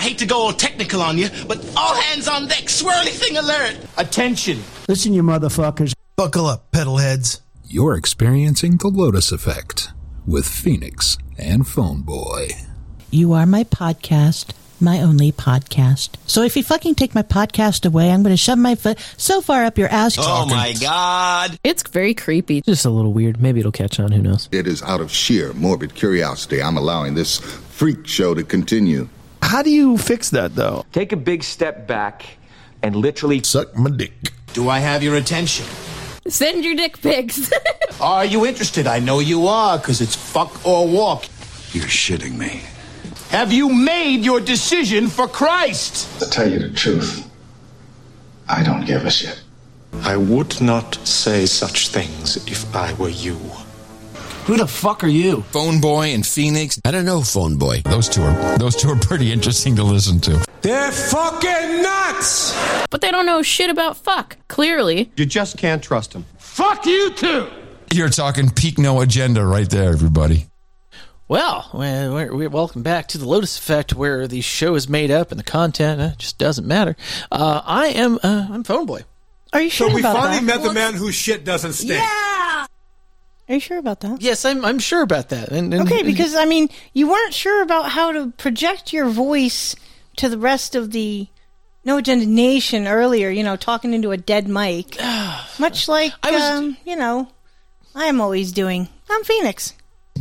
I hate to go all technical on you, but all hands on deck, swirly thing alert. Attention. Listen, you motherfuckers. Buckle up, pedal heads. You're experiencing the Lotus Effect with Pheonix and Phone Boy. You are my podcast, my only podcast. So if you fucking take my podcast away, I'm going to shove my foot so far up your ass. Oh my god. It's very creepy. Just a little weird. Maybe it'll catch on. Who knows? It is out of sheer morbid curiosity I'm allowing this freak show to continue. How do you fix that, though? Take a big step back and literally Suck my dick. Do I have your attention? Send your dick pics. Are you interested? I know you are, because it's fuck or walk. You're shitting me. Have you made your decision for Christ? To tell you the truth, I don't give a shit. I would not say such things if I were you. Who the fuck are you? Phone Boy and Pheonix. I don't know, Phone Boy. Those two are those two are pretty interesting to listen to. They're fucking nuts! but they don't know shit about fuck, clearly. You just can't trust them. Fuck you too. You're talking peak no agenda right there, everybody. Well, we're, we're, welcome back to the Lotus Effect, where the show is made up and the content uh, just doesn't matter. Uh, I am uh, I'm Phone Boy. Are you sure So we finally that? met the man whose shit doesn't stink. Are you sure about that? Yes, I'm I'm sure about that. And, and- Okay, because I mean, you weren't sure about how to project your voice to the rest of the No Agenda Nation earlier. You know, talking into a dead mic, much like I was- um, you know, I am always doing. I'm Pheonix.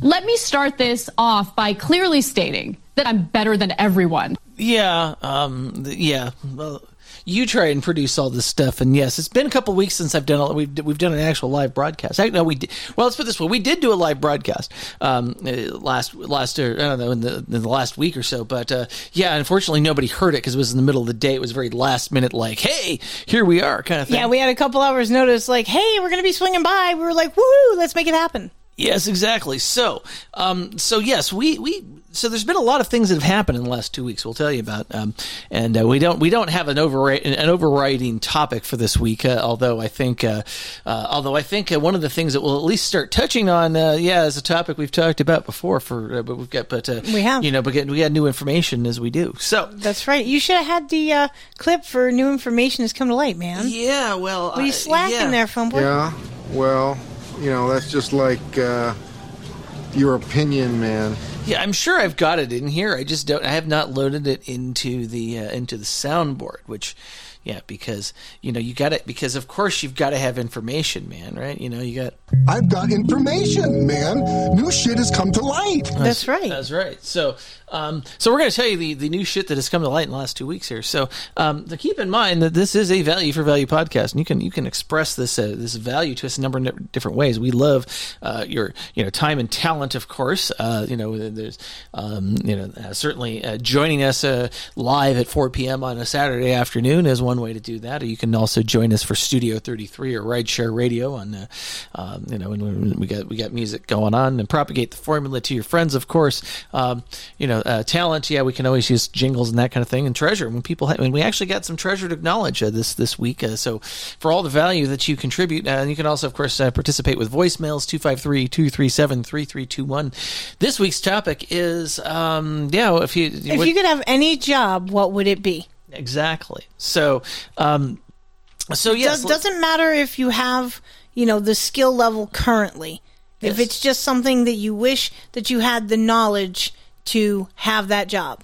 Let me start this off by clearly stating that I'm better than everyone. Yeah, um, yeah. Well, you try and produce all this stuff, and yes, it's been a couple weeks since I've done a, we've we've done an actual live broadcast. I, no, we did, well. Let's put this way: we did do a live broadcast um, uh, last last or, I don't know in the, in the last week or so. But uh, yeah, unfortunately, nobody heard it because it was in the middle of the day. It was very last minute, like, "Hey, here we are," kind of thing. Yeah, we had a couple hours notice, like, hey, we're gonna be swinging by. We were like, woohoo, let's make it happen. Yes, exactly. So, um, so yes, we, we so there's been a lot of things that have happened in the last two weeks. We'll tell you about, um, and uh, we don't we don't have an overri- an overriding topic for this week. Uh, although I think, uh, uh, although I think uh, one of the things that we'll at least start touching on, uh, yeah, is a topic we've talked about before. For uh, but we've got, but uh, We have. you know, but we got new information as we do. So That's right. You should have had the uh, clip for new information has come to light, man. yeah, well, What are you uh, slacking yeah. there, phone boy? Yeah, well, you know, that's just like uh, your opinion, man. Yeah, I'm sure I've got it in here. I just don't. I have not loaded it into the uh, into the soundboard, which. Yeah, because you know you got it. Because of course you've got to have information, man. Right? You know you got. I've got information, man. New shit has come to light. That's right. That's right. So, um, so we're going to tell you the, the new shit that has come to light in the last two weeks here. So, um, to keep in mind that this is a value for value podcast, and you can you can express this uh, this value to us a number of different ways. We love uh, your you know time and talent, of course. Uh, you know, there's um, you know uh, certainly uh, joining us uh, live at 4 p.m. on a Saturday afternoon is one way to do that. Or you can also join us for Studio 33 or Rideshare Radio on um, you know, and we got we got music going on and propagate the formula to your friends, of course. Um, you know, uh, talent. Yeah, we can always use jingles and that kind of thing. And treasure when people, ha- when we actually got some treasure to acknowledge uh, this this week. Uh, so for all the value that you contribute, uh, you can also, of course, uh, participate with voicemails 253-237-3321. This week's topic is, um, yeah, if you If you could have any job, what would it be? exactly. So, um, so yes, Does, doesn't matter if you have, you know, the skill level currently. If it's just something that you wish that you had the knowledge to have that job.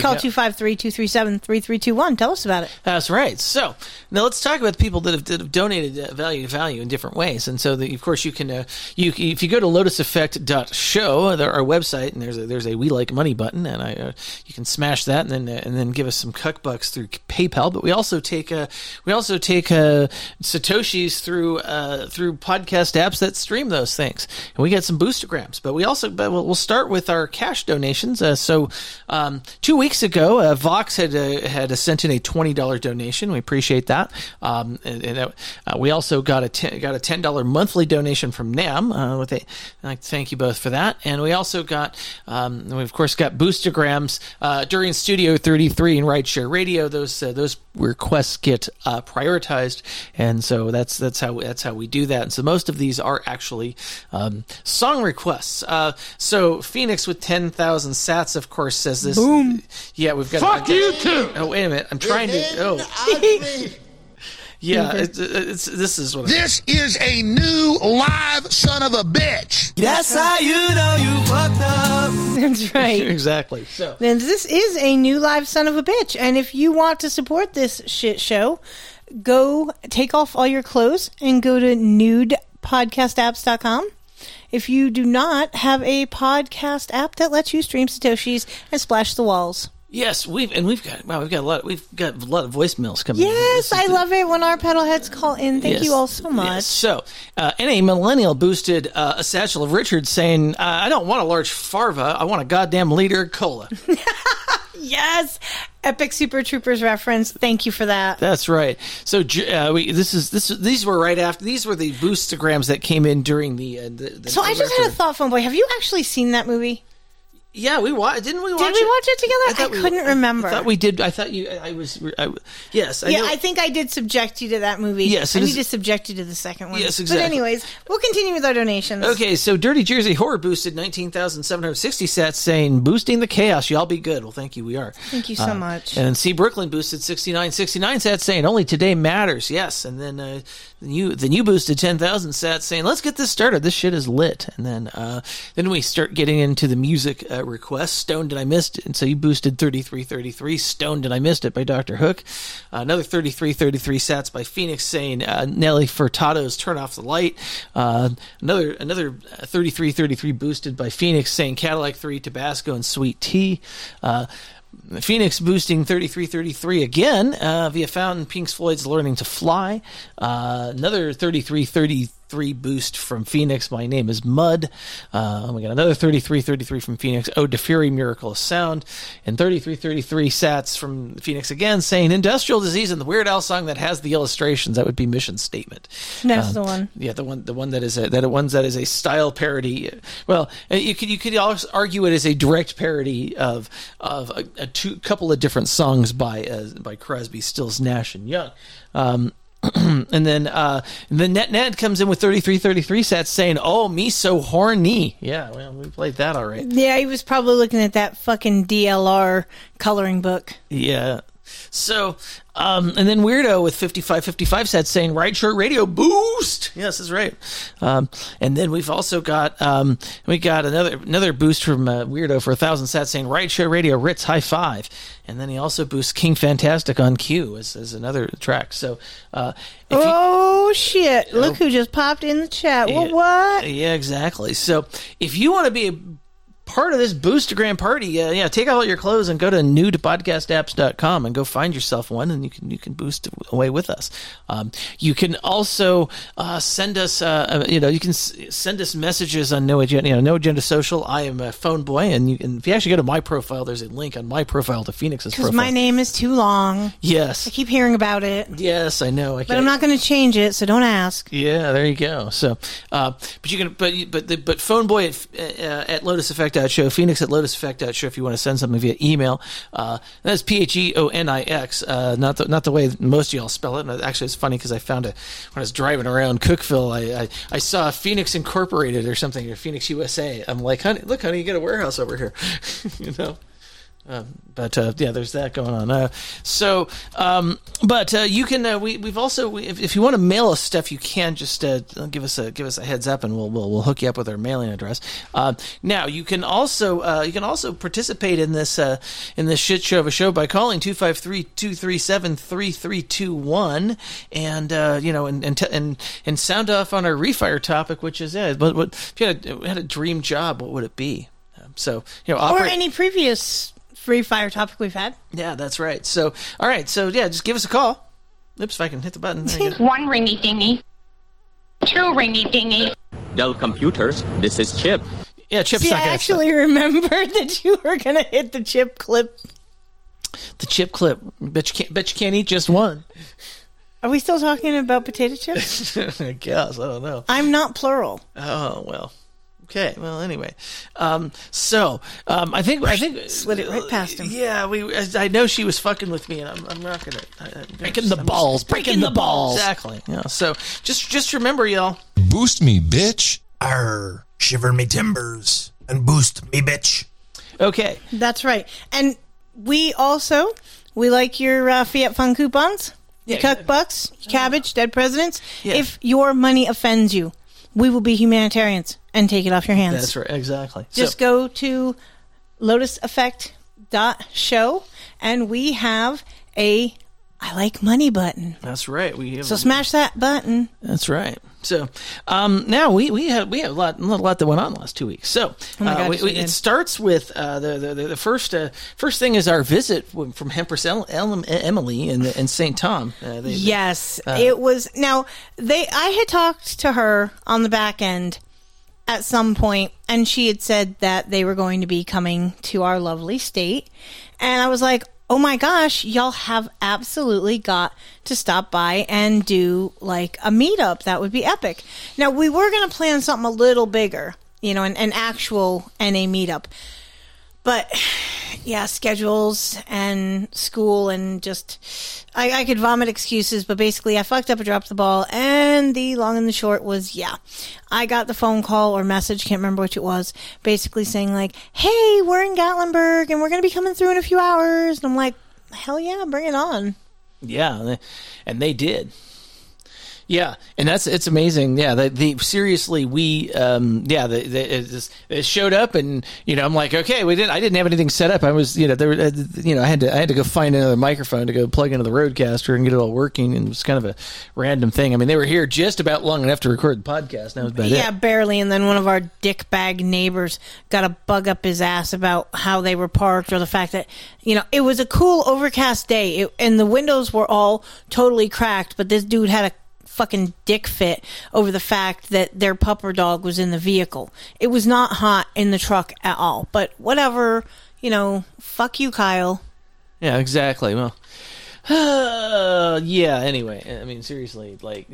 Call go. 253-237-3321. Tell us about it. That's right. So now let's talk about the people that have, that have donated uh, value to value in different ways. And so, the, of course, you can uh, you if you go to lotuseffect.show, uh, there- our website, and there's a, there's a we like money button, and I uh, you can smash that and then uh, and then give us some cuck bucks through PayPal. But we also take uh, we also take uh, satoshis through uh, through podcast apps that stream those things, and we get some boostagrams. But we also but we'll, we'll start with our cash donations. Uh, so um, two weeks ago, uh, Vox had uh, had sent in a twenty dollar donation. We appreciate that. Um, and, and, uh, we also got a ten, got a ten dollar monthly donation from Nam. Uh, with a, I'd like thank you both for that. And we also got um, we of course got boostagrams uh, during Studio thirty three and Rideshare Radio. Those uh, uh, those requests get uh, prioritized, and so that's that's how that's how we do that. And so most of these are actually um, song requests. Uh, so Pheonix with ten thousand sats, of course, says this. Boom. Yeah, we've got. Fuck I've got- you too. Oh wait a minute! I'm trying to. Oh, yeah. It's, it's, this is what. I'm, This is a new live son of a bitch. That's how you know you fucked up. That's right. exactly. So Then this is a new live son of a bitch. And if you want to support this shit show, go take off all your clothes and go to nudepodcastapps.com. If you do not have a podcast app that lets you stream Satoshis and splash the walls. Yes, we've and we've got wow, we've got a lot. We've got a lot of voicemails coming. in. Yes, I love it when our pedal heads call in. Thank Yes. you all so much. Yes. So, uh, and a millennial boosted uh, a satchel of Richard saying, uh, "I don't want a large farva. I want a goddamn liter of cola." Yes. Epic Super Troopers reference. Thank you for that. That's right. So, uh, we this is this these were right after these were the boostagrams that came in during the. Uh, the, the So I just had a thought, phone boy. Have you actually seen that movie? Yeah, we watched. Didn't we watch? Did we watch it together? I, we- couldn't remember. I thought we did. I thought you. I was. I, yes. I yeah, know- I think I did subject you to that movie. Yes, I it need is- to subject you to the second one. Yes, exactly. But anyways, we'll continue with our donations. Okay, so Dirty Jersey Horror boosted 19,760 sats, saying, boosting the chaos. Y'all be good. Well, thank you. We are. Thank you so Uh, much. And then C. Brooklyn boosted 6969 sats, saying, only today matters. Yes. And then uh, you then you boosted 10,000 sats, saying, let's get this started. This shit is lit. And then uh, then we start getting into the music uh, requests. Stoned and I missed it. And so you boosted 3333. Stoned and I missed it by Dr. Hook. Uh, another 3333 sats by Pheonix saying, uh, Nelly Furtado's Turn Off the Light. Uh, another another 3333 boosted by Pheonix saying Cadillac 3, Tabasco, and Sweet Tea. Uh, Pheonix boosting 3333 again uh, via Fountain Pink's Floyd's Learning to Fly. Uh, another 3333 boost from Pheonix. My name is Mud. Uh, oh my god, another 3333 from Pheonix. Oh, to Fury, Miracle of Sound. And 3333 sats from Pheonix again saying Industrial Disease and the Weird Al song that has the illustrations. That would be Mission Statement. That's Um, the one. yeah, the one, the one that is a, that one's that is a style parody. Well, uh, you could you could also argue it as a direct parody of of a, a two couple of different songs by uh, by Crosby, Stills, Nash, and Young. Um, and then uh, the NetNed comes in with thirty three thirty three sats saying, "Oh, me so horny." Yeah, well, we played that right. Yeah, he was probably looking at that fucking DLR coloring book. Yeah. So, um, and then Wiirdo with 5555 sats saying Rideshare Radio boost. Yes, that's right. Um, and then we've also got, um, we got another, another boost from uh, Wiirdo for a thousand sats saying Rideshare Radio Ritz high five. And then he also boosts King Fantastic on cue as, as another track. So, uh, if you, Oh shit! Look who just popped in the chat. What? What? Yeah, exactly. So if you want to be a part of this Boostagram party, uh, yeah, take out all your clothes and go to newtopodcastapps.com and go find yourself one, and you can you can boost away with us. Um, you can also uh, send us, uh, uh, you know, you can s- send us messages on No Agenda, you know, No Agenda Social. I am a phone boy, and you can, if you actually go to my profile, there's a link on my profile to Pheonix's Because profile. my name is too long. yes, I keep hearing about it, yes, I know. I but I'm not going to change it, so don't ask. Yeah, there you go. So, uh, but you can, but but the, but phone boy at uh, at Lotus Effect show, Pheonix at Lotus Effect show. If you want to send something via email, uh, that's P H E O N I X. Uh, not the not the way most of y'all spell it. Actually, it's funny because I found it when I was driving around Cookeville. I, I I saw Phoenix Incorporated or something or Phoenix USA. I'm like, honey, look, honey, you got a warehouse over here. you know. Um, but uh, yeah, there's that going on. Uh, so, um, but uh, you can. Uh, we we've also we, if, if you want to mail us stuff, you can just uh, give us a give us a heads up, and we'll we'll, we'll hook you up with our mailing address. Uh, now you can also uh, you can also participate in this uh, in this shit show of a show by calling 253-237-3321 and uh, you know and and, t- and and sound off on our refire topic, which is yeah. But what if you had a, had a dream job? What would it be? So you know, Or any previous free fire topic we've had. yeah, that's right. So, all right. So, yeah, just give us a call. Oops, if I can hit the button. There you go. One ringy dingy. Two ringy dingy. Dell Computers, this is Chip. Yeah, Chip's See, not I gonna actually remembered that you were going to hit the chip clip. the chip clip. Bet you can't. Bet you can't eat just one. Are we still talking about potato chips? I guess I don't know. I'm not plural. Oh well. Okay. Well, anyway, um, so um, I think I think slid it right past him. Yeah, we. I know she was fucking with me, and I'm, I'm not gonna I, I'm Breaking the I'm balls, just- breaking the balls. Exactly. Yeah. So just just remember, y'all. Boost me, bitch. Arr, shiver me timbers and boost me, bitch. Okay. That's right. And we also we like your uh, Fiat Fun coupons, your Yeah, cuck bucks, cabbage, dead presidents. Yeah. If your money offends you, we will be humanitarians and take it off your hands. That's right. Exactly. Just so, go to lotuseffect.show and we have a I like money button. That's right. We have So smash that button. That's right. So um, now we we have we have a lot a lot that went on the last two weeks. So Oh uh, gosh, we, we it starts with uh, the, the the the first uh, first thing is our visit from Empress El- El- Emily and and Saint Tom. Uh, they- Yes, uh, it was. Now they, I had talked to her on the back end at some point, and she had said that they were going to be coming to our lovely state, and I was like, "Oh my gosh, y'all have absolutely got to stop by and do like a meetup. That would be epic." Now we were going to plan something a little bigger, you know, an, an actual NA meetup, but yeah, schedules and school and just I, I could vomit excuses, but basically I fucked up and dropped the ball. And the long and the short was, yeah, I got the phone call or message, can't remember which it was, basically saying like, "Hey, we're in Gatlinburg and we're gonna be coming through in a few hours." And I'm like, "Hell yeah, bring it on!" Yeah, and they, and they did. Yeah, and that's it's amazing. Yeah, the, the seriously, we um, yeah, the, the, it, just, it showed up, and you know, I'm like, okay, we didn't. I didn't have anything set up. I was, you know, there, uh, you know, I had to I had to go find another microphone to go plug into the RODECaster and get it all working, and it was kind of a random thing. I mean, they were here just about long enough to record the podcast. That was about yeah, it. barely. And then one of our dickbag neighbors got a bug up his ass about how they were parked or the fact that, you know, it was a cool overcast day it, and the windows were all totally cracked, but this dude had a fucking dick fit over the fact that their pupper dog was in the vehicle. It was not hot in the truck at all, but whatever, you know, fuck you, Kyle. Yeah, exactly. Well, yeah. Anyway, I mean, seriously, like,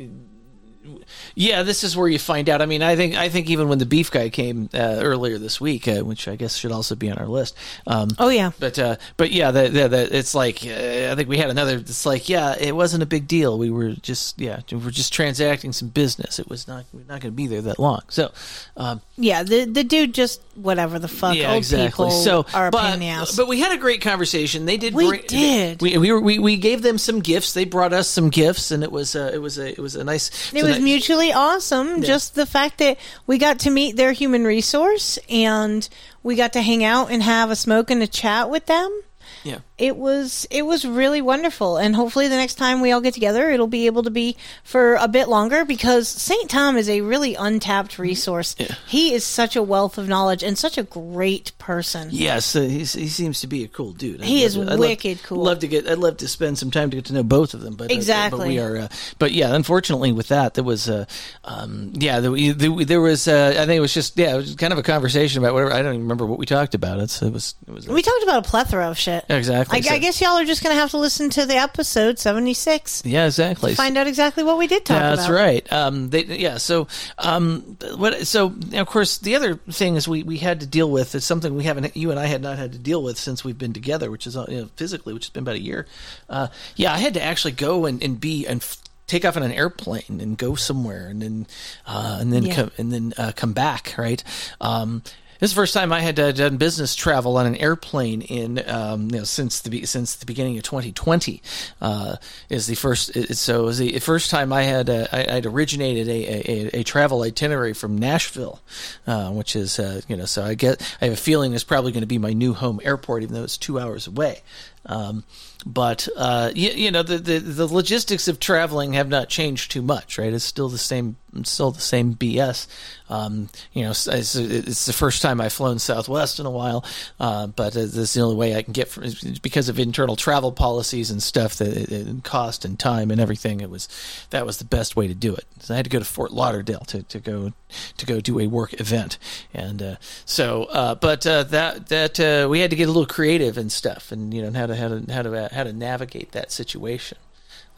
yeah, this is where you find out. I mean, I think I think even when the beef guy came uh, earlier this week, uh, which I guess should also be on our list. Um, oh yeah, but uh, but yeah, the, the, the, it's like uh, I think we had another. It's like yeah, it wasn't a big deal. We were just yeah, we were just transacting some business. It was not we're not going to be there that long. So um, Yeah, the the dude just whatever the fuck. yeah, Old exactly. people So, are but pain in the ass. but we had a great conversation. They did. We bring, did. We we, were, we we gave them some gifts. They brought us some gifts, and it was uh, it was a it was a nice. It was mutually awesome. Just the fact that we got to meet their human resource and we got to hang out and have a smoke and a chat with them. Yeah. It was it was really wonderful, and hopefully the next time we all get together, it'll be able to be for a bit longer because Saint Tom is a really untapped resource. He is such a wealth of knowledge and such a great person. Yes, uh, he seems to be a cool dude. He I'd is love to- I'd love- wicked cool. Love to get. I'd love to spend some time to get to know both of them. But uh, Exactly. but we are. Uh, but yeah, unfortunately, with that, there was. Uh, um, yeah, there, there, there was. Uh, I think it was just. Yeah, it was kind of a conversation about whatever. I don't even remember what we talked about. It's. It was. It was. We talked about a plethora of shit. Exactly. I, So- I guess y'all are just going to have to listen to the episode 76 yeah, exactly. find out exactly what we did talk about. That's about. right. Um, they, yeah. So, um, what? So, of course, the other thing is we, we had to deal with is something we haven't. You and I had not had to deal with since we've been together, which is uh, you know, physically, which has been about a year. Uh, yeah, I had to actually go and, and be and. F- Take off on an airplane and go somewhere, and then, uh, and then, Yeah. come, and then uh, come back. Right. Um, this is the first time I had uh, done business travel on an airplane in um, you know since the since the beginning of 2020 uh, is the first it, so it was the first time I had uh, I, I'd originated a, a, a travel itinerary from Nashville, uh, which is uh, you know so I get I have a feeling it's probably going to be my new home airport even though it's two hours away. Um, but uh, you, you know the, the the logistics of traveling have not changed too much, right? It's still the same, still the same BS. Um, you know, it's, it's the first time I've flown Southwest in a while, uh, but this is the only way I can get from, because of internal travel policies and stuff that and cost and time and everything. It was that was the best way to do it. So I had to go to Fort Lauderdale to, to go to go do a work event, and uh, so uh, but uh, that that uh, we had to get a little creative and stuff, and you know how to how to how to how to navigate that situation.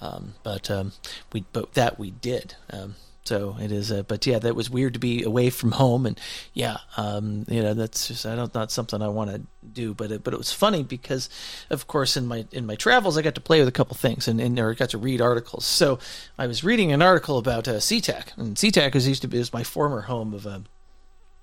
Um, but um, we but that we did. Um, So it is, uh, but yeah, that was weird to be away from home, and yeah, um, you know, that's just I don't not something I want to do, but it, but it was funny because, of course, in my in my travels, I got to play with a couple things, and, and or got to read articles. So I was reading an article about uh, SeaTac, and SeaTac was used to be is my former home of. Uh,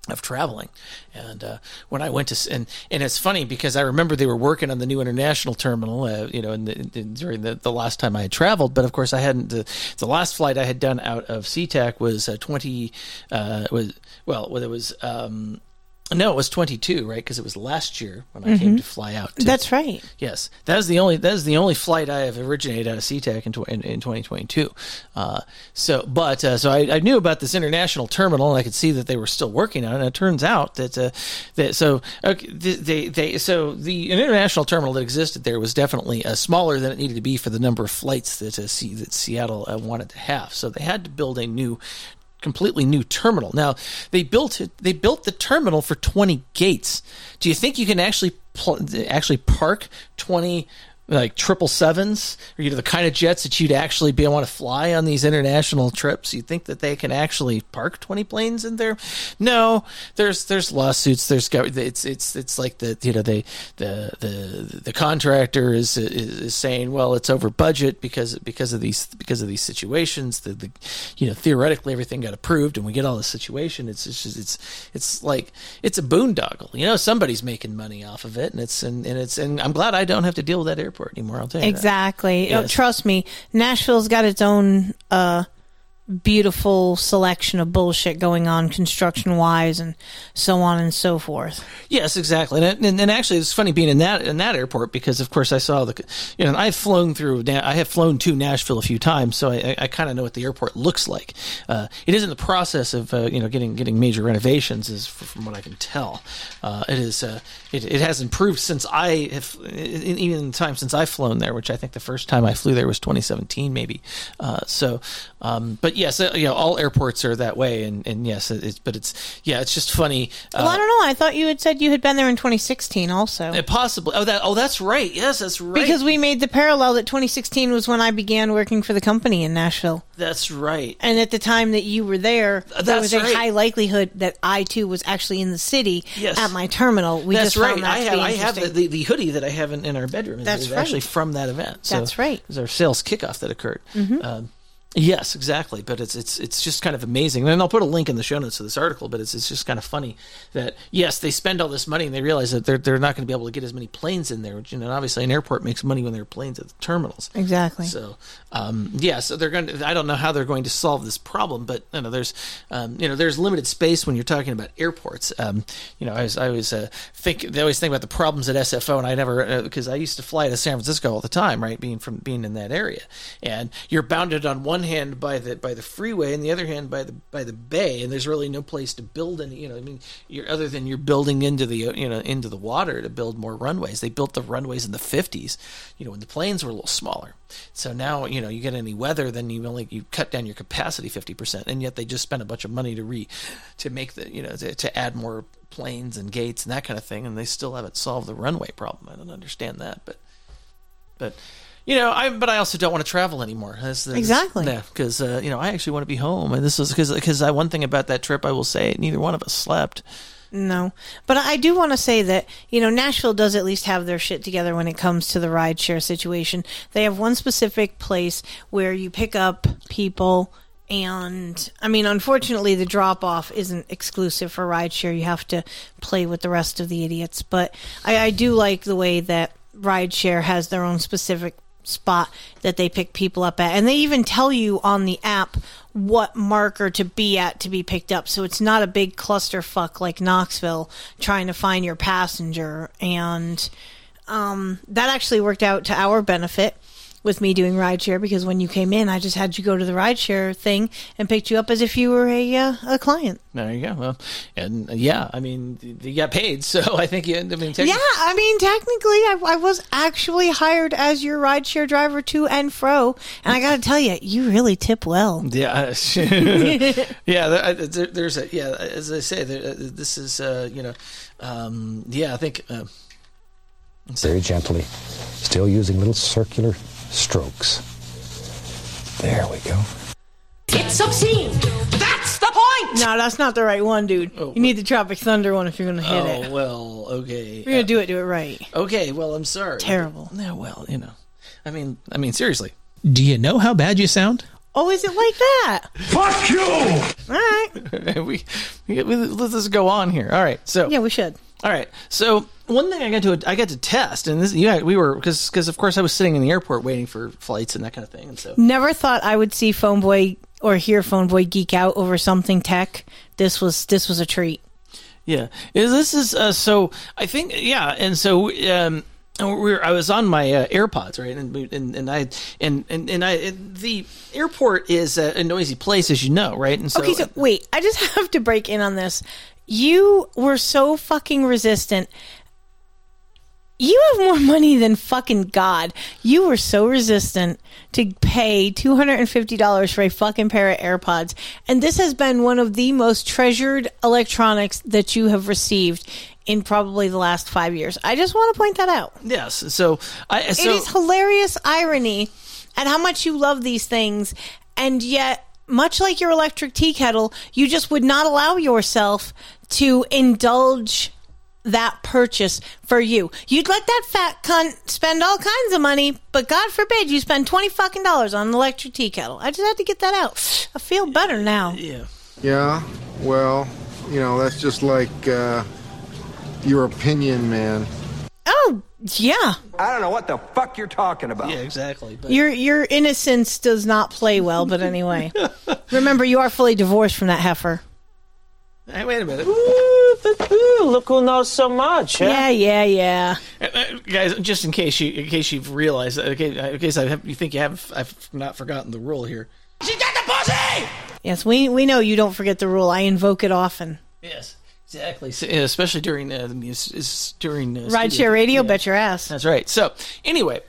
of traveling. And uh, when I went to, and and it's funny because I remember they were working on the new international terminal, uh, you know, in the, in, during the, the last time I had traveled. But of course, I hadn't. The, the last flight I had done out of SeaTac was uh, twenty. Uh, was well, well, it was. Um, no, it was 22, right? Because it was last year when I came Mhm. to fly out. To, That's right. Yes, that is the only that is the only flight I have originated out of SeaTac in, in, in 2022. Uh, so, but uh, so I, I knew about this international terminal, and I could see that they were still working on it. And it turns out that uh, that so okay, they they so the an international terminal that existed there was definitely uh, smaller than it needed to be for the number of flights that uh, that Seattle uh, wanted to have. So they had to build a new completely new terminal. Now they built it. They built the terminal for twenty gates. Do you think you can actually pl- actually park twenty like triple sevens, or you know the kind of jets that you'd actually be want to fly on these international trips? You think that they can actually park twenty planes in there? No, there's there's lawsuits. There's it's it's it's like the you know they the the the contractor is is, is saying well it's over budget because because of these because of these situations. The, the you know theoretically everything got approved and we get all this situation. It's it's just, it's it's like it's a boondoggle. You know somebody's making money off of it and it's and, and it's and I'm glad I don't have to deal with that airport anymore. I'll tell you. Exactly. Oh, trust me, Nashville's got its own uh, beautiful selection of bullshit going on construction wise and so on and so forth. Yes, exactly, and, and and actually, it's funny being in that in that airport because, of course, I saw the, you know, I've flown through, I have flown to Nashville a few times, so I, I kind of know what the airport looks like. Uh, it is in the process of, uh, you know, getting getting major renovations, is from what I can tell. Uh, it is, uh, it, it has improved since I have, even in the time since I've flown there, which I think the first time I flew there was 2017, maybe. Uh, so, um, but yes, uh, you know, all airports are that way, and, and yes, it's, but it's, yeah, it's just funny. Uh, well, I don't know. I thought you had said you had been there in 2016 also. uh, Possibly. Oh, that. Oh, that's right. Yes, that's right. Because we made the parallel that 2016 was when I began working for the company in Nashville. that's right. And at the time that you were there, there That's was a right. high likelihood that I too was actually in the city Yes. at my terminal. We that's just right. found that I have. I have the, the, the hoodie that I have in, in our bedroom. is- That's right. actually from that event. So That's right. It was our sales kickoff that occurred. Mhm. Um, Yes, exactly. But it's it's it's just kind of amazing. And I'll put a link in the show notes to this article. But it's it's just kind of funny that yes, they spend all this money and they realize that they're they're not going to be able to get as many planes in there. Which, you know, obviously an airport makes money when there are planes at the terminals. Exactly. So um, yeah, so they're going to. I don't know how they're going to solve this problem, but you know, there's um, you know there's limited space when you're talking about airports. Um, you know, I was I always uh, think they always think about the problems at SFO, and I never because I used to fly to San Francisco all the time, right? Being from being in that area, and you're bounded on one hand by the by the freeway, and the other hand by the by the bay, and there's really no place to build any. You know, I mean, you're other than you're building into the you know into the water to build more runways. They built the runways in the 50s, you know, when the planes were a little smaller. So now you know you get any weather, then you only you cut down your capacity 50 percent, and yet they just spent a bunch of money to re to make the you know to, to add more planes and gates and that kind of thing, and they still haven't solved the runway problem. I don't understand that, but but you know, I but I also don't want to travel anymore. That's, that's, Exactly. Yeah, because uh, you know I actually want to be home, and this is because because I one thing about that trip I will say neither one of us slept. No, but I do want to say that you know Nashville does at least have their shit together when it comes to the rideshare situation. They have one specific place where you pick up people, and I mean, unfortunately, the drop off isn't exclusive for rideshare. You have to play with the rest of the idiots. But I, I do like the way that rideshare has their own specific spot that they pick people up at. And they even tell you on the app what marker to be at to be picked up. So it's not a big clusterfuck like Knoxville trying to find your passenger. And um, that actually worked out to our benefit with me doing rideshare because when you came in, I just had you go to the rideshare thing and picked you up as if you were a uh, a client. There you go. Well, and uh, yeah, I mean you got paid, so I think you. I mean, technically- Yeah, I mean, technically, I, I was actually hired as your rideshare driver to and fro, and I got to tell you, you really tip well. Yeah, yeah. there- there- There's a yeah. As I say, there, uh, this is uh, you know, um, yeah. I think uh, Very gently, still using little circular strokes. There we go. It's obscene. That's the point! No, that's not the right one, dude. Oh, you need the Tropic Thunder one if you're going to hit oh it. Oh well, okay. If you're going to do it, do it right. Okay, well, I'm sorry. Terrible. Yeah, well, you know, I mean, I mean, seriously. Do you know how bad you sound? Oh, is it like that? Fuck you! All right. we, we, we let's just go on here. All right, so Yeah, we should. All right, so one thing I got to I got to test, and this yeah, we were because because of course I was sitting in the airport waiting for flights and that kind of thing, and so Never thought I would see Phone Boy or hear Phone Boy geek out over something tech. This was this was a treat. Yeah, is this is uh, so? I think yeah, and so um, we were, I was on my uh, AirPods right, and and, and I and and, and I and the airport is a, a noisy place, as you know, right? And so, okay, so wait, I just have to break in on this. You were so fucking resistant. You have more money than fucking God. You were so resistant to pay $250 for a fucking pair of AirPods. And this has been one of the most treasured electronics that you have received in probably the last five years. I just want to point that out. yes, so I so it is hilarious irony at how much you love these things, and yet, much like your electric tea kettle, you just would not allow yourself to indulge that purchase for you. You'd let that fat cunt spend all kinds of money, but God forbid you spend twenty fucking dollars on an electric tea kettle. I just had to get that out. I feel better now. Yeah. Yeah, well, you know, that's just like uh, your opinion, man. Oh yeah, I don't know what the fuck you're talking about. Yeah, exactly. But your your innocence does not play well. But anyway, remember you are fully divorced from that heifer. Hey, wait a minute, look who knows so much. Yeah, yeah, yeah. Uh, uh, guys. Just in case you in case you've realized that, okay, in case I have, you think you have, I've not forgotten the rule here. She got the pussy. Yes, we we know you don't forget the rule. I invoke it often. Yes, exactly. So, especially during uh, during uh, Rideshare radio, yeah. bet your ass. That's right. So anyway,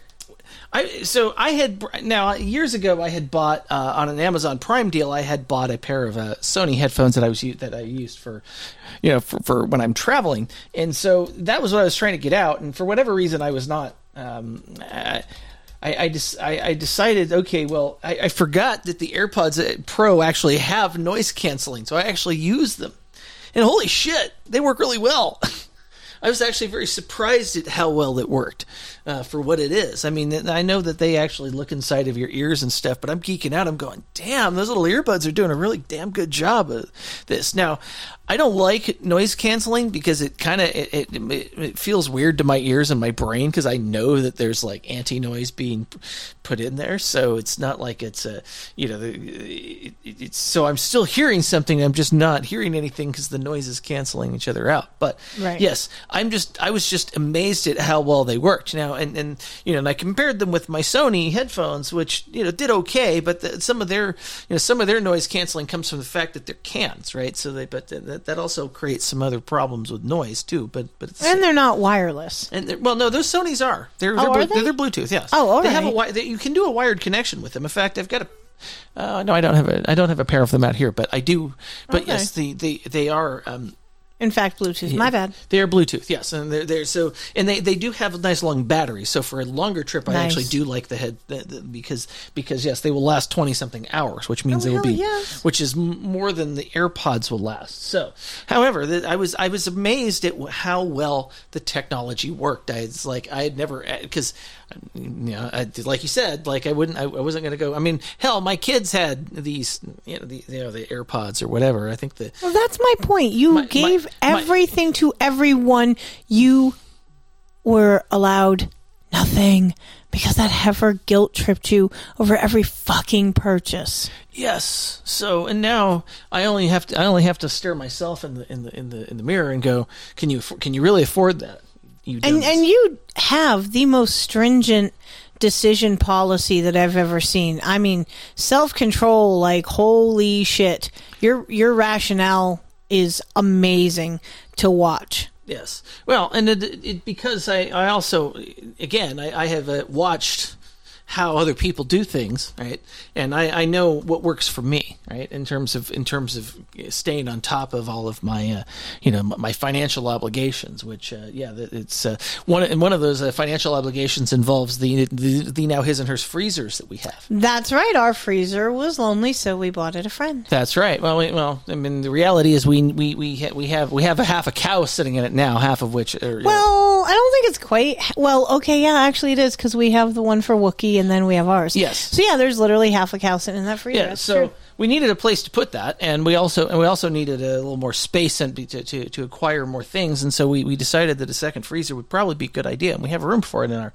I so I had now years ago I had bought uh, on an Amazon Prime deal I had bought a pair of uh, Sony headphones that I was that I used for you know for, for when I'm traveling, and so that was what I was trying to get out, and for whatever reason I was not. Um, I, I, I, just, I, I decided, okay, well, I, I forgot that the AirPods uh, Pro actually have noise canceling, so I actually used them. And holy shit, they work really well. I was actually very surprised at how well it worked uh, for what it is. I mean, I know that they actually look inside of your ears and stuff, but I'm geeking out. I'm going, damn, those little earbuds are doing a really damn good job of this. Now, I don't like noise canceling because it kind of it, it, it feels weird to my ears and my brain because I know that there's like anti noise being put in there, so it's not like it's a you know the, it, it's so I'm still hearing something. I'm just not hearing anything because the noise is canceling each other out. But Right. yes, I'm just I was just amazed at how well they worked. Now and and you know and I compared them with my Sony headphones, which you know did okay, but the, some of their you know some of their noise canceling comes from the fact that they're cans, right? So they but that, that also creates some other problems with noise too. But but it's, And they're not wireless. and well, no, those Sony's are. They're Oh, they're, are they? they're Bluetooth. Yes. Oh, all they have a right. wi- they, you can do a wired connection with them. In fact, I've got a. Uh, no, I don't have a. I don't have a pair of them out here, but I do. But Okay. yes, the, they they are. Um, In fact, Bluetooth. My bad. they are Bluetooth, yes, and they're, they're so and they, they do have a nice long batteries. So for a longer trip, I Nice. actually do like the head the, the, because because yes, they will last twenty something hours, which means Oh, they will be yes. which is more than the AirPods will last. So, however, the, I was I was amazed at how well the technology worked. I was like I had never uh, because you know I, like you said like I wouldn't I, I wasn't going to go. I mean, hell, my kids had these you know the you know the AirPods or whatever. I think the Well, that's my point. You gave everything to everyone. You were allowed nothing because that heifer guilt tripped you over every fucking purchase. Yes. So and now I only have to I only have to stare myself in the in the in the in the mirror and go, can you can you really afford that? You And and you have the most stringent decision policy that I've ever seen. I mean, self-control like holy shit. Your your rationale is amazing to watch. Yes. Well, and it, it, because I, I also, again, I, I have uh, watched how other people do things, right? And I, I know what works for me, right? In terms of in terms of staying on top of all of my, uh, you know, my financial obligations. Which, uh, yeah, it's uh, one. And one of those uh, financial obligations involves the, the the now his and hers freezers that we have. That's right. Our freezer was lonely, so we bought it a friend. That's right. Well, we, well, I mean, the reality is we we we ha- we have we have a half a cow sitting in it now, half of which. Are, Well, I don't think it's quite. Well, okay, yeah, actually it is because we have the one for And then we have ours. Yes. So yeah, there's literally half a cow sitting in that freezer. yeah. That's So true. we needed a place to put that, and we also and we also needed a little more space and to, to to acquire more things, and so we, we decided that a second freezer would probably be a good idea, and we have a room for it in our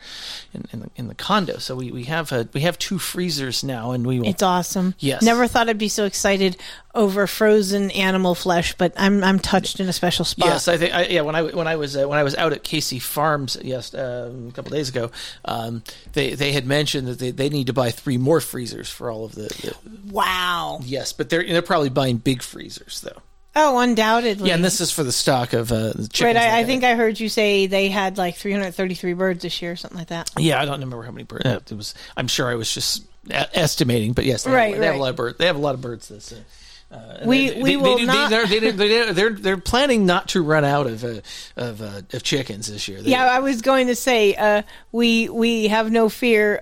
in, in, the, in the condo. So we, we have a, we have two freezers now, and we will. It's awesome. Yes. Never thought I'd be so excited over frozen animal flesh, but I'm I'm touched in a special spot. Yes, I think. I, yeah, when I when I was uh, when I was out at Casey Farms yes um, a couple days ago, um, they they had mentioned that they, they need to buy three more freezers for all of the. the Wow. yes, but they're they're probably buying big freezers though. Oh, undoubtedly. Yeah, and this is for the stock of uh, the chickens. Right, I, I think I heard you say they had like 333 birds this year, or something like that. Yeah, I don't remember how many birds. Uh, it was. I'm sure I was just a- estimating, but yes, they, Right, have, they have a lot of birds. They have a lot of birds. This. Uh, uh, We- they, we they, will they, not- They're, they, they, they're, they're planning not to run out of uh, of uh, of chickens this year. Yeah, I was going to say uh, we we have no fear.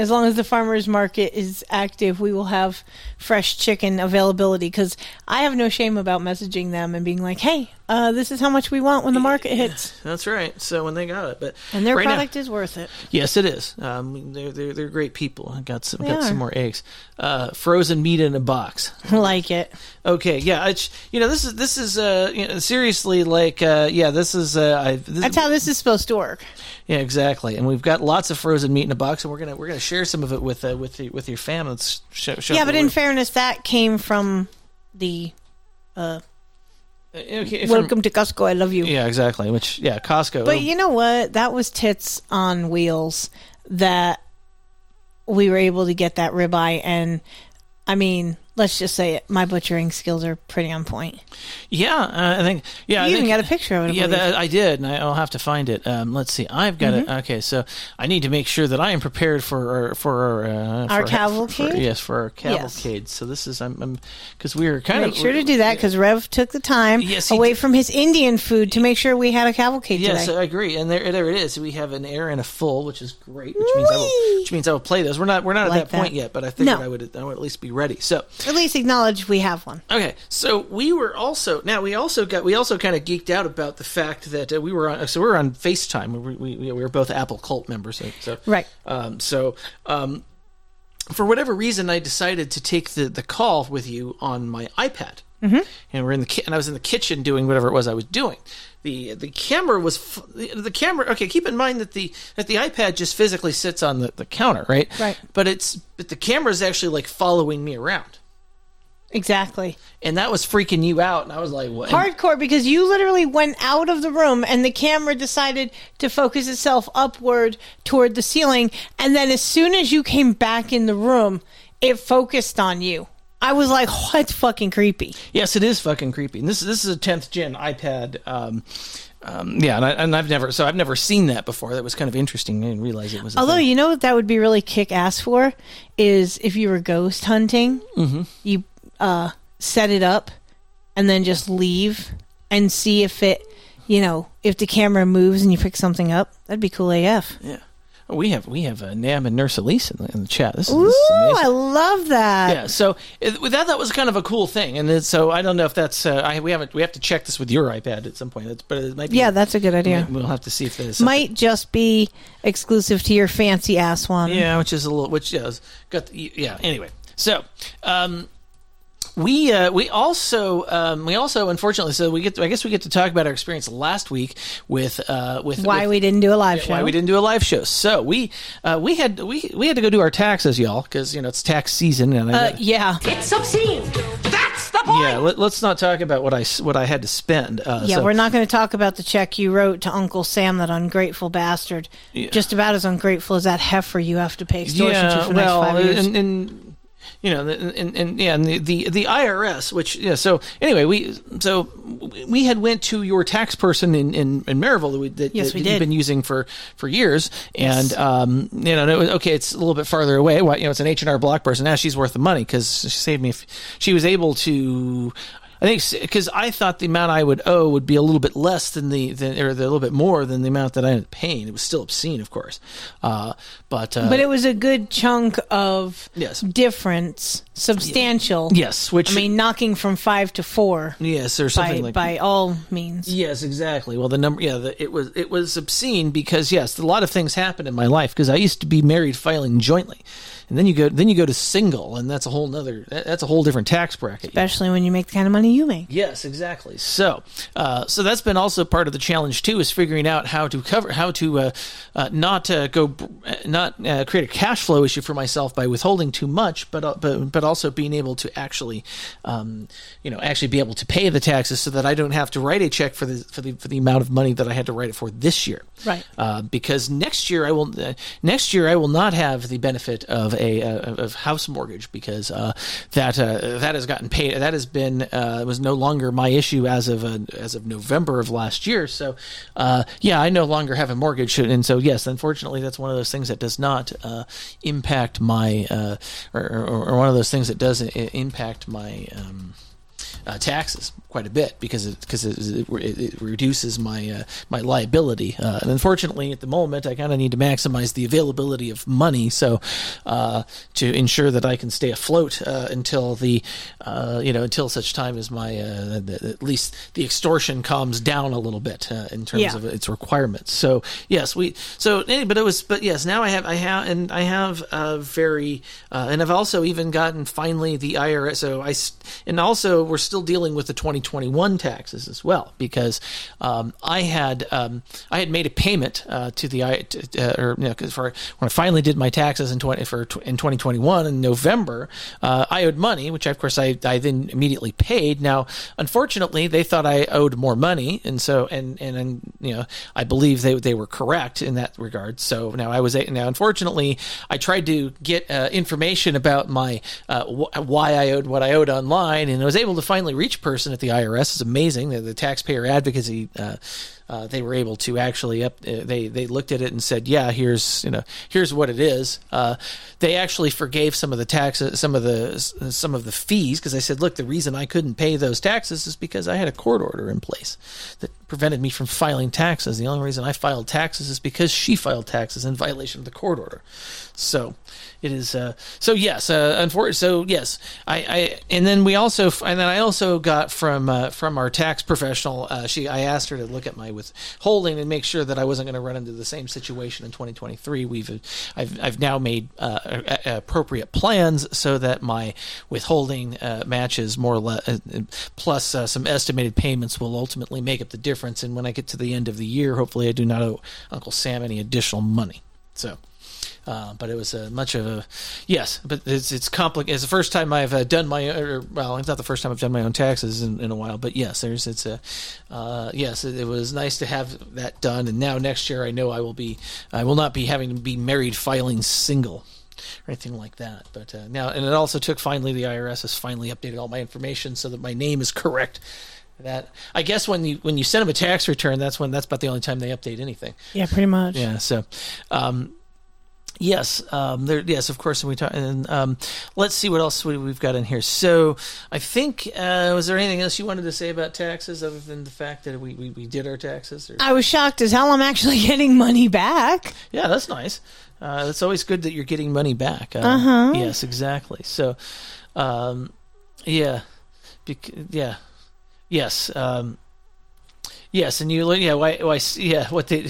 As long as the farmers market is active, we will have fresh chicken availability. Because I have no shame about messaging them and being like, "Hey, uh, this is how much we want when the market hits," That's right. So when they got it, but and their right now- product is worth it. yes, it is. Um, they're they're they're great people. I got some They got some more eggs. Uh, frozen meat in a box. I like it. Okay, yeah, it's you know this is this is uh you know, seriously like uh yeah this is uh I, this, That's how this is supposed to work. Yeah exactly and we've got lots of frozen meat in a box and we're gonna we're gonna share some of it with uh, with the, with your fam. Let's show, show yeah, but in fairness, that came from the uh, okay, from- "Welcome to Costco, I love you." yeah exactly which yeah Costco But you know what? That was tits on wheels that we were able to get that ribeye. And I mean, let's just say it. My butchering skills are pretty on point. Yeah, uh, I think. Yeah, I You even think, got a picture of it, I yeah, that, I did, and I, I'll have to find it. Um, let's see. I've got it. Mhm. Okay, so I need to make sure that I am prepared for our, for our, uh, Our for, cavalcade? For, yes, for our Yes. cavalcade. So this is I'm because we were kind Make of sure to do that because Rev took the time Yes, away from his Indian food to make sure we had a cavalcade Yes, today. I agree, and there, there it is. We have an air and a full, which is great. Which means I will, which means I will play those. We're not, we're not Like at that, point yet, but I figured No. I would, I would at least be ready. So, At least acknowledge we have one. Okay, so we were also now we also got we also kind of geeked out about the fact that uh, we were on so we were on FaceTime. We, we, we were both Apple Cult members, so, so Right. Um, so um, for whatever reason, I decided to take the the call with you on my iPad, Mhm. and we're in the ki- and I was in the kitchen doing whatever it was I was doing. the The camera was f- the, the camera. Okay, keep in mind that the that the iPad just physically sits on the, the counter, right? Right. But it's but the camera is actually like following me around Exactly. and that was freaking you out. And I was like, "What?" Hardcore because you literally went out of the room and the camera decided to focus itself upward toward the ceiling. And then as soon as you came back in the room, it focused on you. I was like, that's fucking creepy. Yes, it is fucking creepy. And this this is a tenth gen iPad. Um, um, yeah, and, I, and I've never so I've never seen that before. That was kind of interesting. I didn't realize it was. A Although, thing. you know what that would be really kick ass for? Is if you were ghost hunting, Mhm. you uh, set it up and then just leave and see if it, you know, if the camera moves and you pick something up. That'd be cool AF. yeah, Oh, we have we have uh, Nam and Nurse Elise in the, in the chat. This is, Ooh, this is. I love that. yeah, so it, with that that was kind of a cool thing, and it, so I don't know if that's uh, I, we haven't we have to check this with your iPad at some point. It's, but it might be, Yeah, that's a good idea. We'll have to see if this Might just be exclusive to your fancy ass one. Yeah, which is a little, which is- got the, yeah. Anyway, so um, we uh, we also um, we also unfortunately so we get to, I guess we get to talk about our experience last week with uh, with Why with- we didn't do a live yeah, show. Why we didn't do a live show? So we uh, we had we we had to go do our taxes, y'all, because you know it's tax season, and I, Uh, yeah. It's obscene. That's the point. yeah. Let, us not talk about what I s- what I had to spend. Uh, Yeah, so- we're not going to talk about the check you wrote to Uncle Sam, that ungrateful bastard. Yeah. Just about as ungrateful as that heifer you have to pay extortion to for the next five years. and, and you know, and, and, and yeah, and the, the the IRS, which yeah. So anyway, we so we had went to your tax person in in, in Maryville that, we, that, Yes, that we you've been using for for years, and um, you know, and it was- okay, it's a little bit farther away. Why, you know, it's an H and R Block person. Now she's worth the money because she saved me. If she was able to. I think because I thought the amount I would owe would be a little bit less than the, than, or the, a little bit more than the amount that I ended up paying. It was still obscene, of course, uh, but uh, but it was a good chunk of Yes. difference, substantial. Yes, which- I mean, knocking from five to four. yes, or something by, like by all means. Yes, exactly. Well, the number, yeah, the, it was it was obscene because yes, a lot of things happened in my life because I used to be married filing jointly, and then you go then you go to single, and that's a whole nother that's a whole different tax bracket. Especially when you make the kind of money you make. Yes, exactly. So, uh, so that's been also part of the challenge too, is figuring out how to cover, how to uh, uh, not uh, go, not uh, create a cash flow issue for myself by withholding too much, but uh, but but also being able to actually, um, you know, actually be able to pay the taxes so that I don't have to write a check for the for the for the amount of money that I had to write it for this year. Right. Uh, because next year I will uh, next year I will not have the benefit of a uh, of house mortgage because uh, that uh, that has gotten paid that has been uh, was no longer my issue as of uh, as of November of last year. So uh, yeah, I no longer have a mortgage, and so yes, unfortunately, that's one of those things that does not uh, impact my uh, or, or, or one of those things that does impact my. Um, uh, taxes quite a bit because it because it, it, it, reduces my uh, my liability. Uh, and unfortunately, at the moment, I kind of need to maximize the availability of money so uh, to ensure that I can stay afloat uh, until the uh, you know until such time as my uh, the, at least the extortion calms down a little bit uh, in terms Yeah. of its requirements. So yes, we so but it was but yes now I have I have and I have a very uh, and I've also even gotten finally the IRS. So I and also we're still dealing with the 2021 taxes as well because um, I had um, I had made a payment uh, to the uh, or you know, for when I finally did my taxes in 20 for in 2021 in November uh, I owed money which of course I I then immediately paid. Now unfortunately they thought I owed more money and so and and, and you know I believe they they were correct in that regard. So now I was now unfortunately I tried to get uh, information about my uh, wh- why I owed what I owed online and I was able to finally reach person at the IRS. is amazing the, the taxpayer advocacy. Uh, uh, they were able to actually up. Uh, they they looked at it and said, "Yeah, here's you know here's what it is." Uh, they actually forgave some of the taxes, some of the some of the fees because I said, "Look, the reason I couldn't pay those taxes is because I had a court order in place that prevented me from filing taxes. The only reason I filed taxes is because she filed taxes in violation of the court order." So it is. Uh, so yes, uh, unfortunately. So yes, I, I and then we also and then I also got from uh, from our tax professional. Uh, she I asked her to look at my withholding and make sure that I wasn't going to run into the same situation in 2023. We've I've I've now made uh, appropriate plans so that my withholding uh, matches more or less. Plus some estimated payments will ultimately make up the difference. And when I get to the end of the year, hopefully I do not owe Uncle Sam any additional money. So. Uh, but it was a much of a yes, but it's it's complicated. It's the first time I've uh, done my or, well, it's not the first time I've done my own taxes in, in a while. But yes, there's it's a uh, yes, it, it was nice to have that done. And now next year, I know I will be I will not be having to be married filing single or anything like that. But uh, now, and it also took finally the IRS has finally updated all my information so that my name is correct. That I guess when you when you send them a tax return, that's when that's about the only time they update anything. Yeah, pretty much. Yeah. So, um, yes, um, there. Yes, of course. And we talk. And um, let's see what else we, we've got in here. So, I think uh, was there anything else you wanted to say about taxes other than the fact that we we, we did our taxes? Or? I was shocked as hell I'm actually getting money back. Yeah, that's nice. Uh, it's always good that you're getting money back. Uh, Uh-huh. Yes, exactly. So, um, yeah, bec- yeah, yes, um, yes, and you, yeah, why, why, yeah, what they,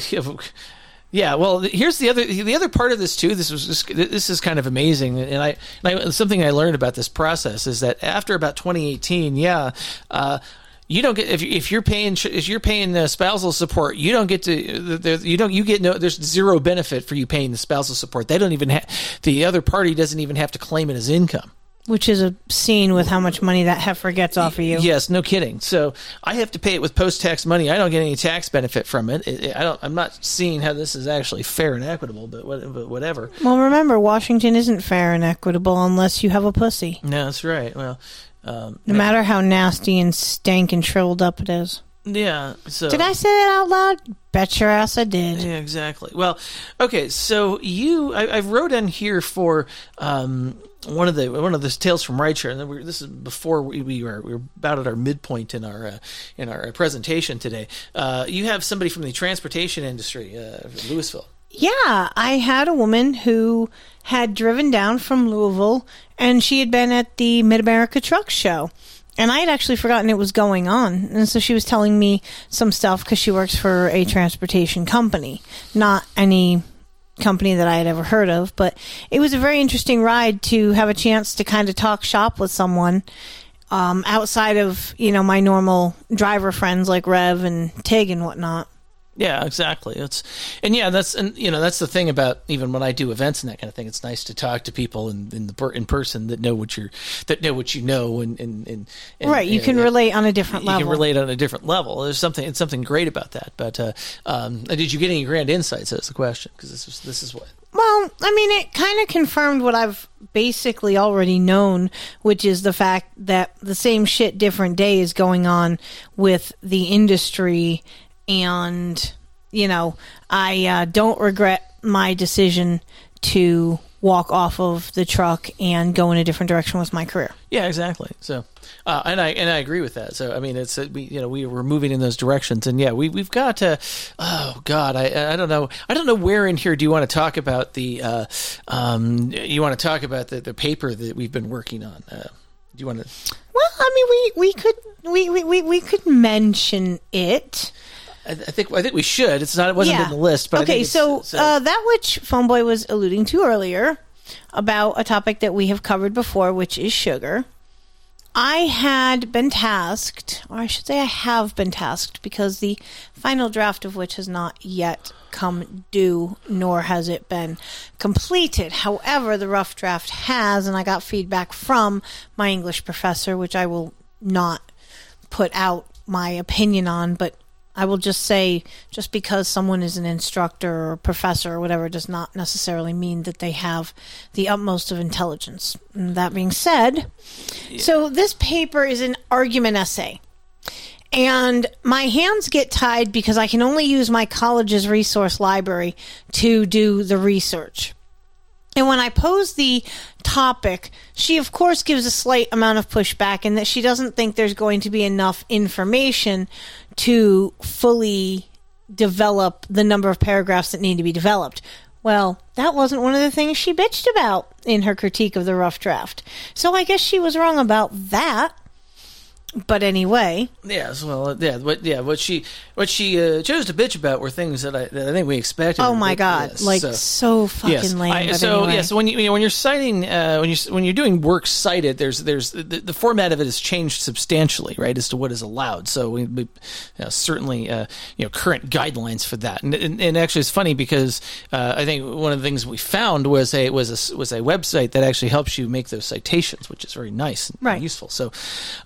yeah. Well, here's the other, the other part of this too. This was, just, this is kind of amazing, and I, and I, something I learned about this process is that after about 2018, yeah. Uh, you don't get if, if you're paying if you're paying the spousal support you don't get to you don't you get no there's zero benefit for you paying the spousal support they don't even have the other party doesn't even have to claim it as income Which is obscene with how much money that heifer gets off of you. Yes, no kidding. So I have to pay it with post-tax money. I don't get any tax benefit from it. It- it- I don't. I'm not seeing how this is actually fair and equitable, but, what, but whatever. Well, remember, Washington isn't fair and equitable unless you have a pussy. No, that's right. Well, um, No matter how nasty and stank and shriveled up it is. yeah. So Did I say that out loud? Bet your ass I did. Yeah, exactly. Well, okay. So you, I, I wrote in here for um, one of the one of the tales from Rideshare, and we're, this is before we, we were we were about at our midpoint in our uh, in our presentation today. Uh, you have somebody from the transportation industry, uh, Louisville. Yeah, I had a woman who had driven down from Louisville and she had been at the Mid America Truck Show. And I had actually forgotten it was going on. And so she was telling me some stuff because she works for a transportation company, not any company that I had ever heard of. But it was a very interesting ride to have a chance to kind of talk shop with someone um, outside of, you know, my normal driver friends like Rev and Tig and whatnot. Yeah, exactly. It's and yeah, that's and you know that's the thing about even when I do events and that kind of thing. It's nice to talk to people in in the in person that know what you're that know what you know and and, and, and right, you can and- relate on a different level. you can relate on a different level. There's something it's something great about that. But uh, um, did you get any grand insights? That's the question because this is this is what Well, I mean, it kind of confirmed what I've basically already known, which is the fact that the same shit, different day is going on with the industry. And, you know, I uh, don't regret my decision to walk off of the truck and go in a different direction with my career. Yeah, exactly. So, uh, and I and I agree with that. So, I mean, it's uh, we you know we were moving in those directions, and yeah, we we've got to. Oh God, I I don't know. I don't know where in here do you want to talk about the. Uh, um, you want to talk about the the paper that we've been working on. Uh, do you want to? Well, I mean, we, we could we, we, we, we could mention it. I, I think I think we should. It's not. It wasn't Yeah. in the list, but okay. So, so Uh, that which PhoneBoy was alluding to earlier about a topic that we have covered before, which is sugar. I had been tasked, or I should say, I have been tasked, because the final draft of which has not yet come due, nor has it been completed. However, the rough draft has, and I got feedback from my English professor, which I will not put out my opinion on, but I will just say just because someone is an instructor or professor or whatever does not necessarily mean that they have the utmost of intelligence. And that being said, so this paper is an argument essay. And my hands get tied because I can only use my college's resource library to do the research. And when I pose the topic, she of course gives a slight amount of pushback in that she doesn't think there's going to be enough information to fully develop the number of paragraphs that need to be developed. Well, that wasn't one of the things she bitched about in her critique of the rough draft. So I guess she was wrong about that. But anyway, Yes, well, yeah, what yeah, what she what she uh, chose to bitch about were things that I that I think we expected. oh my god, Yes, like so, fucking lame. I- so anyway. yeah, so when you, you know, when you're citing uh, when you when you're doing work cited, there's there's the, the format of it has changed substantially, right, as to what is allowed. So we, we you know, certainly uh, you know current guidelines for that, and, and, and actually it's funny because uh, I think one of the things we found was a was a was a website that actually helps you make those citations, which is very nice and Right. useful. So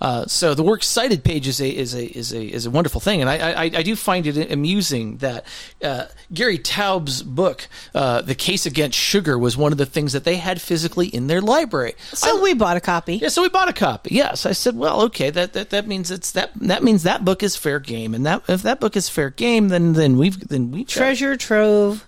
uh, so the works cited page is a is a is a is a wonderful thing, and I I, I do find it amusing that uh, Gary Taubes book, uh, "The Case Against Sugar," was one of the things that they had physically in their library. so we bought a copy. Yeah, so we bought a copy. Yes, I said, well, okay, that, that that means it's that that means that book is fair game, and that if that book is fair game, then then we've then we Treasure trove.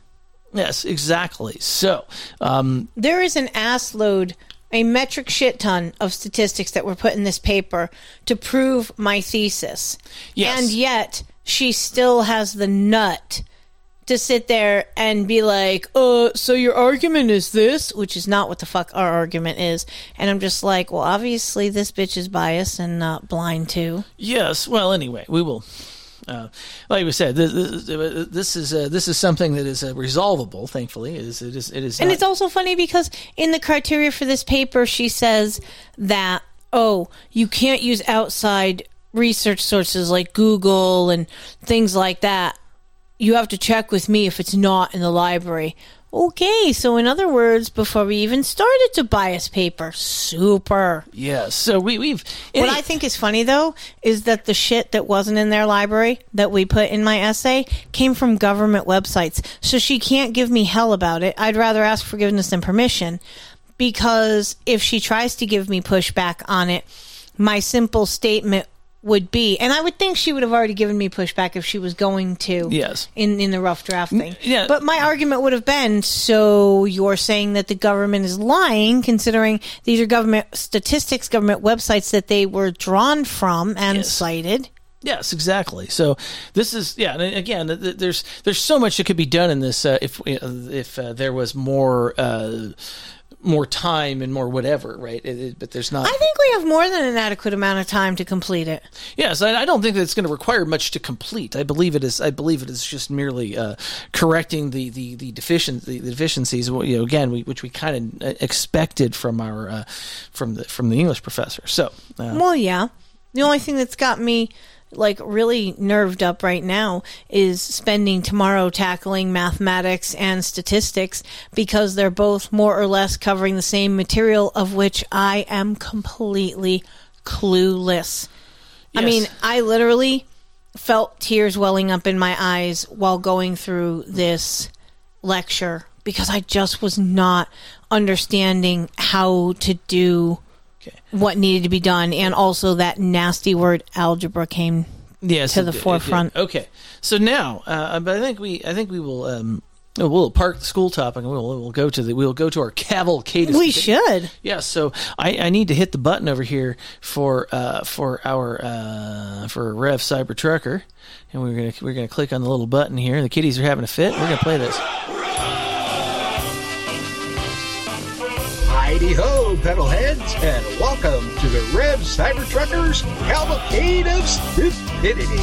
Yes, exactly. So, um, There is an ass load, a metric shit ton of statistics that were put in this paper to prove my thesis. Yes. And yet, she still has the nut to sit there and be like, uh, so your argument is this, which is not what the fuck our argument is. And I'm just like, well, obviously this bitch is biased and not blind too. Yes. Well, anyway, we will. Uh, like we said, this, this, this is uh, this is something that is uh, resolvable. Thankfully, it is it is it is. And not- it's also funny because in the criteria for this paper, she says that, oh, you can't use outside research sources like Google and things like that. You have to check with me if it's not in the library. Okay, so in other words, before we even started to bias paper, super. Yes. So we, we've. What I think is funny though is that the shit that wasn't in their library that we put in my essay came from government websites. So she can't give me hell about it. I'd rather ask forgiveness than permission because if she tries to give me pushback on it, my simple statement would be, and I would think she would have already given me pushback if she was going to. Yes. In in the rough draft thing. yeah. But my argument would have been, so you're saying that the government is lying, considering these are government statistics, government websites that they were drawn from and cited. Yes, exactly. So this is yeah. And again, th- th- there's there's so much that could be done in this uh, if if uh, there was more. Uh, more time and more whatever, right? It, it- but there's not. I think we have more than an adequate amount of time to complete it. Yes, I, I don't think that it's going to require much to complete. I believe it is. I believe it is just merely uh, correcting the the the, deficient, the, the deficiencies. You know, again, we, which we kind of expected from our uh, from the from the English professor. So, uh, Well, yeah. The only thing that's got me like really nerved up right now is spending tomorrow tackling mathematics and statistics because they're both more or less covering the same material of which I am completely clueless. I mean, I literally felt tears welling up in my eyes while going through this lecture because I just was not understanding how to do what needed to be done, and also that nasty word algebra came yes, to the did, forefront. Okay, so now, uh, but I think we I think we will. Um, We'll park the school topic and we'll, we'll go to the we'll go to our cavalcade. We statistics. should. Yeah, so I, I need to hit the button over here for uh, for our uh, for Rev Cyber Trucker, and we're gonna we're gonna click on the little button here. The kiddies are having a fit. We're gonna play this. Heidi ho, pedal heads, and welcome to the Rev Cyber Truckers Cavalcade of Stupidity.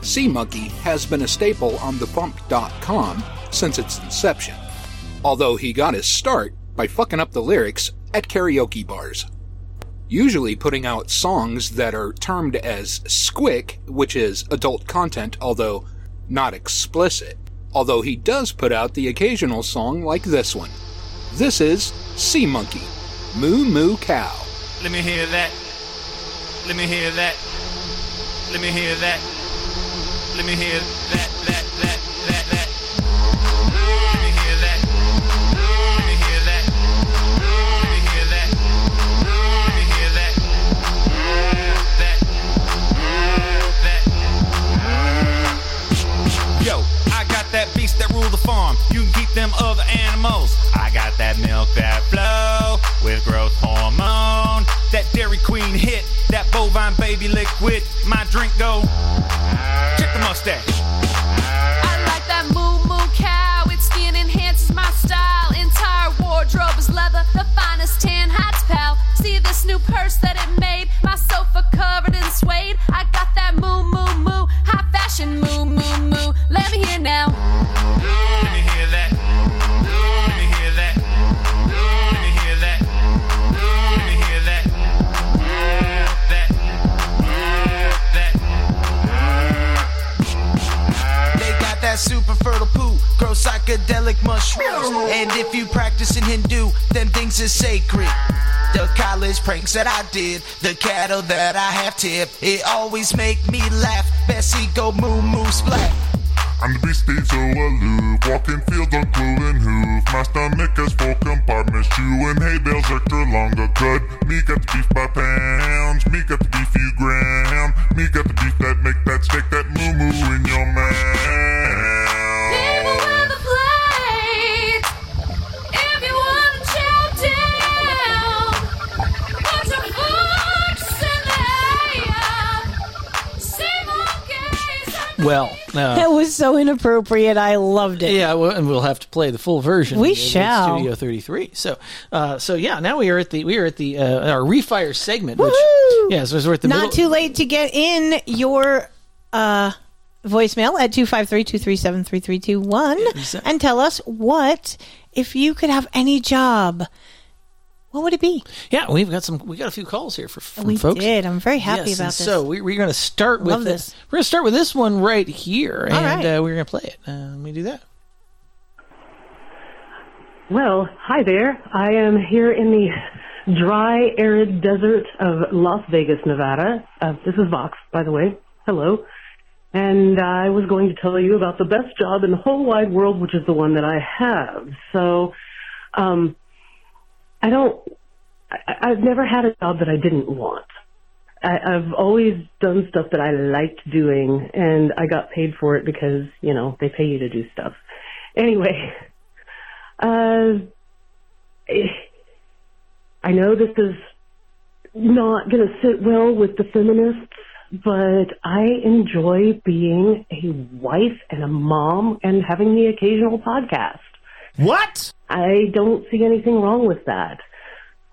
Sea Monkey has been a staple on thebump.com since its inception, although he got his start by fucking up the lyrics at karaoke bars. Usually putting out songs that are termed as squick, which is adult content, although not explicit. Although he does put out the occasional song like this one. This is Sea Monkey, Moo Moo Cow. Let me hear that. Let me hear that. Let me hear that. Let me hear that, that beast that rule the farm. You can keep them other animals. I got that milk that flow with growth hormone. That Dairy Queen hit, that bovine baby liquid. My drink go. Check the mustache. I like that moo moo cow. Its skin enhances my style. Entire wardrobe is leather, the finest tan hats, pal. See this new purse that it made. My sofa covered in suede. I got that moo moo moo, high fashion moo moo moo. Let me hear now. Super fertile poo, grow psychedelic mushrooms. And if you practice in Hindu, then things is sacred. The college pranks that I did, the cattle that I have tipped, it always make me laugh. Bessie go moo moo splat. I'm the beast so aloof, walking fields on cloven hoof. My stomach has full compartments, chewing hay bales extra longer. Cut me got the beef by pounds, me got the beef you ground, me got the beef that make that steak that moo moo in your mouth. Well, uh, that was so inappropriate. I loved it. Yeah, well, and we'll have to play the full version. We of shall. Studio 33. So, uh, so yeah, now we are at the we are at the uh, our refire segment. Which, yeah, so we're at the Not middle. too late to get in your uh, voicemail at 253-237-3321 and tell us what if you could have any job. What would it be? Yeah, we've got some. We got a few calls here for from We folks. did. I'm very happy Yes, about and this. So we, we're going to start with Love the- this. We're going to start with this one right here, All and right. uh, we're going to play it. Uh, let me do that. Well, hi there. I am here in the dry, arid desert of Las Vegas, Nevada. Uh, this is Vox, by the way. Hello. And I was going to tell you about the best job in the whole wide world, which is the one that I have. So, um, I don't, I, I've never had a job that I didn't want. I, I've always done stuff that I liked doing, and I got paid for it because, you know, they pay you to do stuff. Anyway, uh, I know this is not going to sit well with the feminists, but I enjoy being a wife and a mom and having the occasional podcast. What? I don't see anything wrong with that.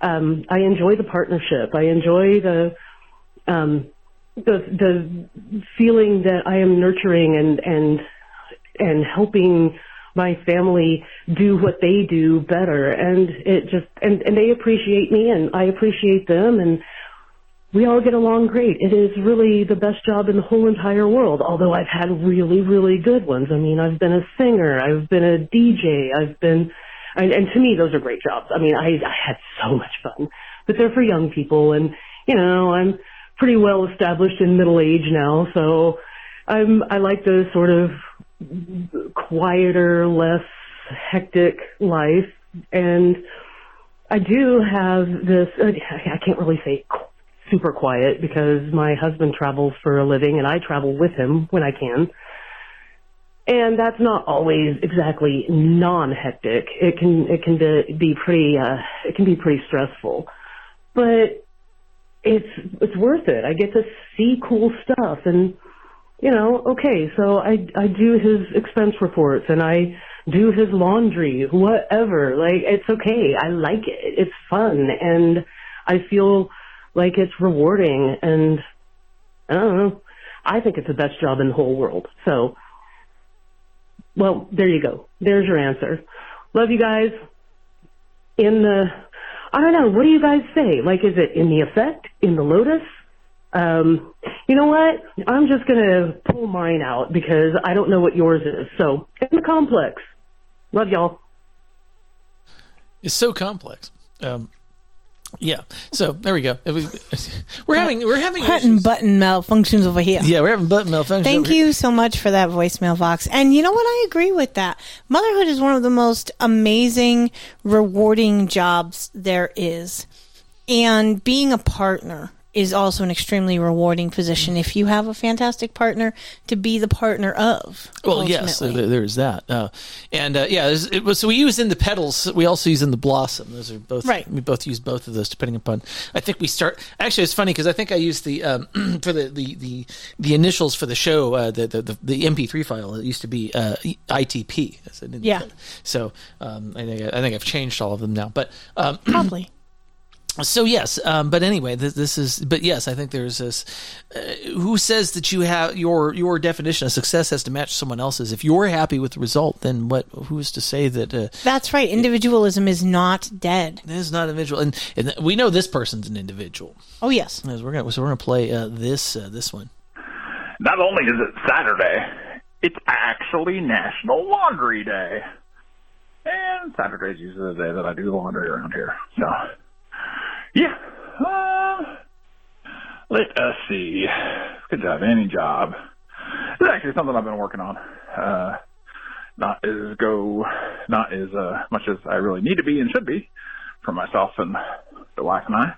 Um, I enjoy the partnership. I enjoy the um, the the feeling that I am nurturing and and and helping my family do what they do better and it just and and they appreciate me and I appreciate them and we all get along great. It is really the best job in the whole entire world, although I've had really, really good ones. I mean, I've been a singer, I've been a DJ, I've been, and, and to me, those are great jobs. I mean, I, I had so much fun, but they're for young people and, you know, I'm pretty well established in middle age now, so I'm, I like the sort of quieter, less hectic life. And I do have this, I can't really say super quiet because my husband travels for a living and I travel with him when I can. And that's not always exactly non-hectic. It can, it can be be pretty, uh, it can be pretty stressful. But it's, it's worth it. I get to see cool stuff and, you know, okay, so I, I do his expense reports and I do his laundry, whatever. Like, it's okay. I like it. It's fun. And I feel like it's rewarding and I don't know. I think it's the best job in the whole world. So, well, there you go. There's your answer. Love you guys. In the, I don't know, what do you guys say? Like, is it in the effect? In the lotus? Um, you know what? I'm just gonna pull mine out because I don't know what yours is. So, in the complex. Love y'all. It's so complex. Um, yeah. So there we go. Was, we're having we're having button button malfunctions over here. Yeah, we're having button malfunctions. Thank you so much for that voicemail, Vox. And you know what? I agree with that. Motherhood is one of the most amazing, rewarding jobs there is, and being a partner is also an extremely rewarding position if you have a fantastic partner to be the partner of. Well, yes, there, there's that, uh, and uh, yeah, it was, so we use in the petals. We also use in the blossom. Those are both right. We both use both of those depending upon. I think we start. Actually, it's funny because I think I used the um, for the, the, the the initials for the show. Uh, the, the the MP3 file. It used to be uh, ITP. Yeah. So um, I think I think I've changed all of them now, but um, probably. So yes, um, but anyway, this, this, is. But yes, I think there's this. Uh, who says that you have your your definition of success has to match someone else's? If you're happy with the result, then what? Who's to say that? Uh, That's right. Individualism is not dead. It is not individual, and, and we know this person's an individual. Oh yes. As we're gonna so we're gonna play uh, this uh, this one. Not only is it Saturday, it's actually National Laundry Day, and Saturday's usually the day that I do laundry around here. So. Yeah. Uh, let us see. Good job. Any job. It's actually something I've been working on. Uh, not as go, not as uh, much as I really need to be and should be for myself and the wife and I.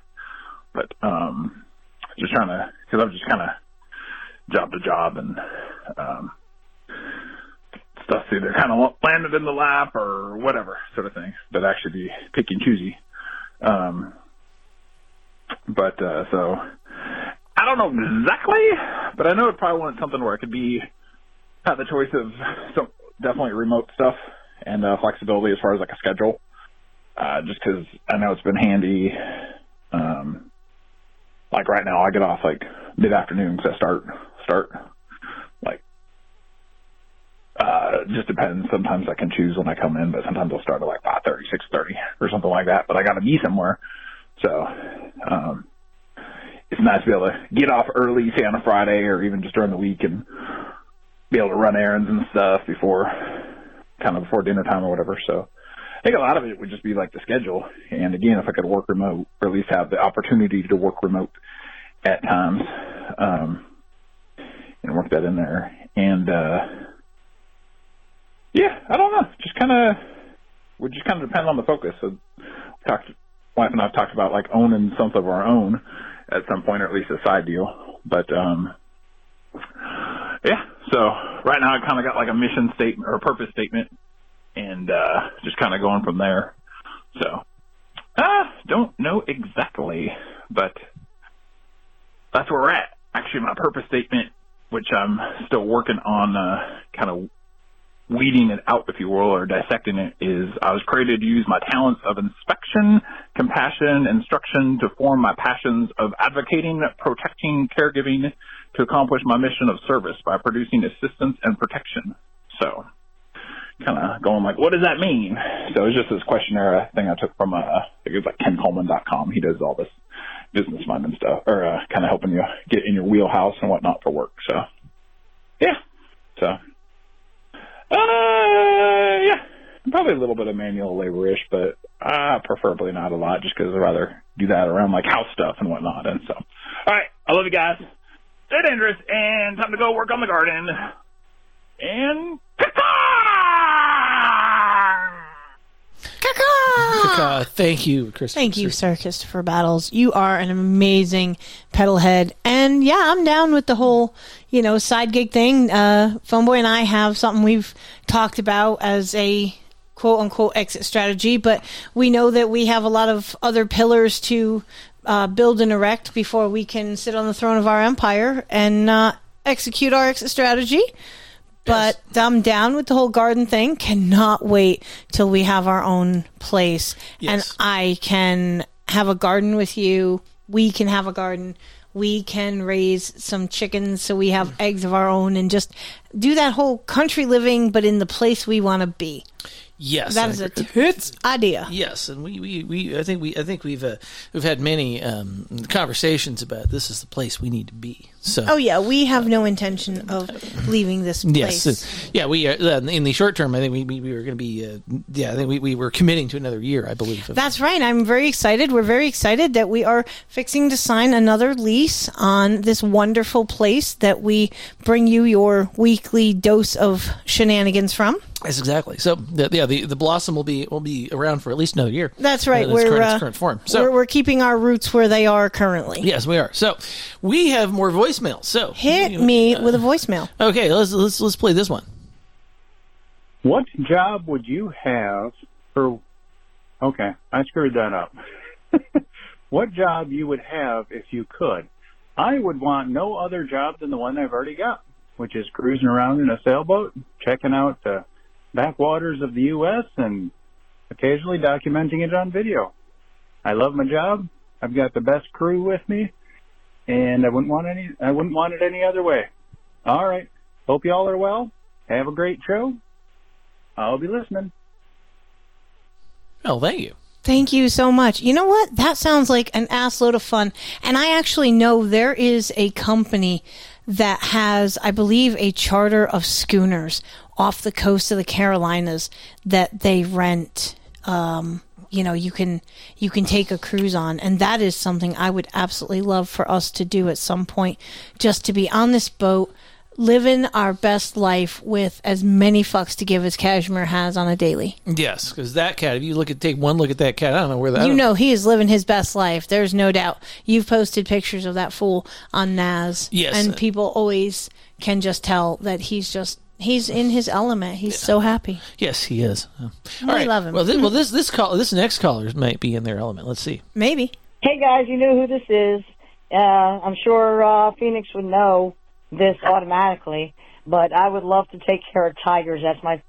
But um, just trying to, because I'm just kind of job to job and um, stuff's either kind of landed in the lap or whatever sort of thing. But actually be picky and choosy. Um, but uh, so I don't know exactly, but I know it probably wanted something where I could be have the choice of some definitely remote stuff and uh, flexibility as far as like a schedule. Uh, just because I know it's been handy. Um, like right now, I get off like mid afternoon because I start start like uh, just depends. Sometimes I can choose when I come in, but sometimes I'll start at like five thirty, six thirty, or something like that. But I got to be somewhere. So um, it's nice to be able to get off early, say on a Friday or even just during the week, and be able to run errands and stuff before kind of before dinner time or whatever. So I think a lot of it would just be like the schedule. And again, if I could work remote, or at least have the opportunity to work remote at times, um, and work that in there. And uh, yeah, I don't know. Just kind of would just kind of depend on the focus. So, talked, wife and I have talked about like owning something of our own at some point, or at least a side deal. But um, yeah, so right now I kind of got like a mission statement or purpose statement, and uh, just kind of going from there. So, uh, don't know exactly, but that's where we're at. Actually, my purpose statement, which I'm still working on, uh, kind of weeding it out, if you will, or dissecting it, is I was created to use my talents of inspection, compassion, instruction to form my passions of advocating, protecting, caregiving to accomplish my mission of service by producing assistance and protection. So, kind of going like, what does that mean? So it's just this questionnaire thing I took from, uh, I think it was like kencoleman.com. He does all this business mind and stuff, or uh, kind of helping you get in your wheelhouse and whatnot for work. So, yeah. So, uh, yeah, probably a little bit of manual laborish, but uh, preferably not a lot, just because I'd rather do that around like house stuff and whatnot. And so, all right, I love you guys. Stay dangerous, and time to go work on the garden. And Thank you, Chris. Thank you, Sir Christopher Battles. You are an amazing pedal head. And yeah, I'm down with the whole, you know, side gig thing. Uh, PhoneBoy and I have something we've talked about as a quote unquote exit strategy, but we know that we have a lot of other pillars to uh, build and erect before we can sit on the throne of our empire and uh, execute our exit strategy. But I'm down with the whole garden thing. Cannot wait till we have our own place Yes. and I can have a garden with you. We can have a garden. We can raise some chickens so we have eggs of our own and just do that whole country living, but in the place we want to be. Yes, that is a tits idea. Yes, and we, we, we I think we I think we've uh, we've had many um, conversations about this is the place we need to be. So Oh yeah, we have no intention of leaving this place. Yes, uh, yeah. We are uh, in the short term. I think we, we, we were going to be. Uh, yeah, I think we, we were committing to another year. I believe. That's right. I'm very excited. We're very excited that we are fixing to sign another lease on this wonderful place that we bring you your weekly dose of shenanigans from. Yes, exactly. So the, yeah, the, the blossom will be will be around for at least another year. That's right. we're current, uh, current form. So we're, we're keeping our roots where they are currently. yes, we are. So we have more voicemails. So Hit me uh, with a voicemail. Okay, let's let's let's play this one. What job would you have for? Okay, I screwed that up. what job you would have if you could? I would want no other job than the one I've already got, which is cruising around in a sailboat, checking out the backwaters of the U.S. and occasionally documenting it on video. I love my job. I've got the best crew with me, and I wouldn't want any. I wouldn't want it any other way. All right. Hope you all are well. Have a great show. I'll be listening. Oh, thank you. Thank you so much. You know what? That sounds like an assload of fun. And I actually know there is a company that has, I believe, a charter of schooners off the coast of the Carolinas that they rent. Um, you know, you can you can take a cruise on, and that is something I would absolutely love for us to do at some point. Just to be on this boat, living our best life with as many fucks to give as Cashmere has on a daily. Yes, because that cat. If you look at take one look at that cat, I don't know where that. You know he is living his best life. There's no doubt. You've posted pictures of that fool on Nas. Yes. And people always can just tell that he's just he's in his element. He's so happy. Yes, he is. Oh. We All right. love him. Well, this, well, this this call this next caller might be in their element. Let's see. Maybe. Hey guys, you know who this is. Uh, I'm sure uh, Pheonix would know this automatically, but I would love to take care of tigers. That's my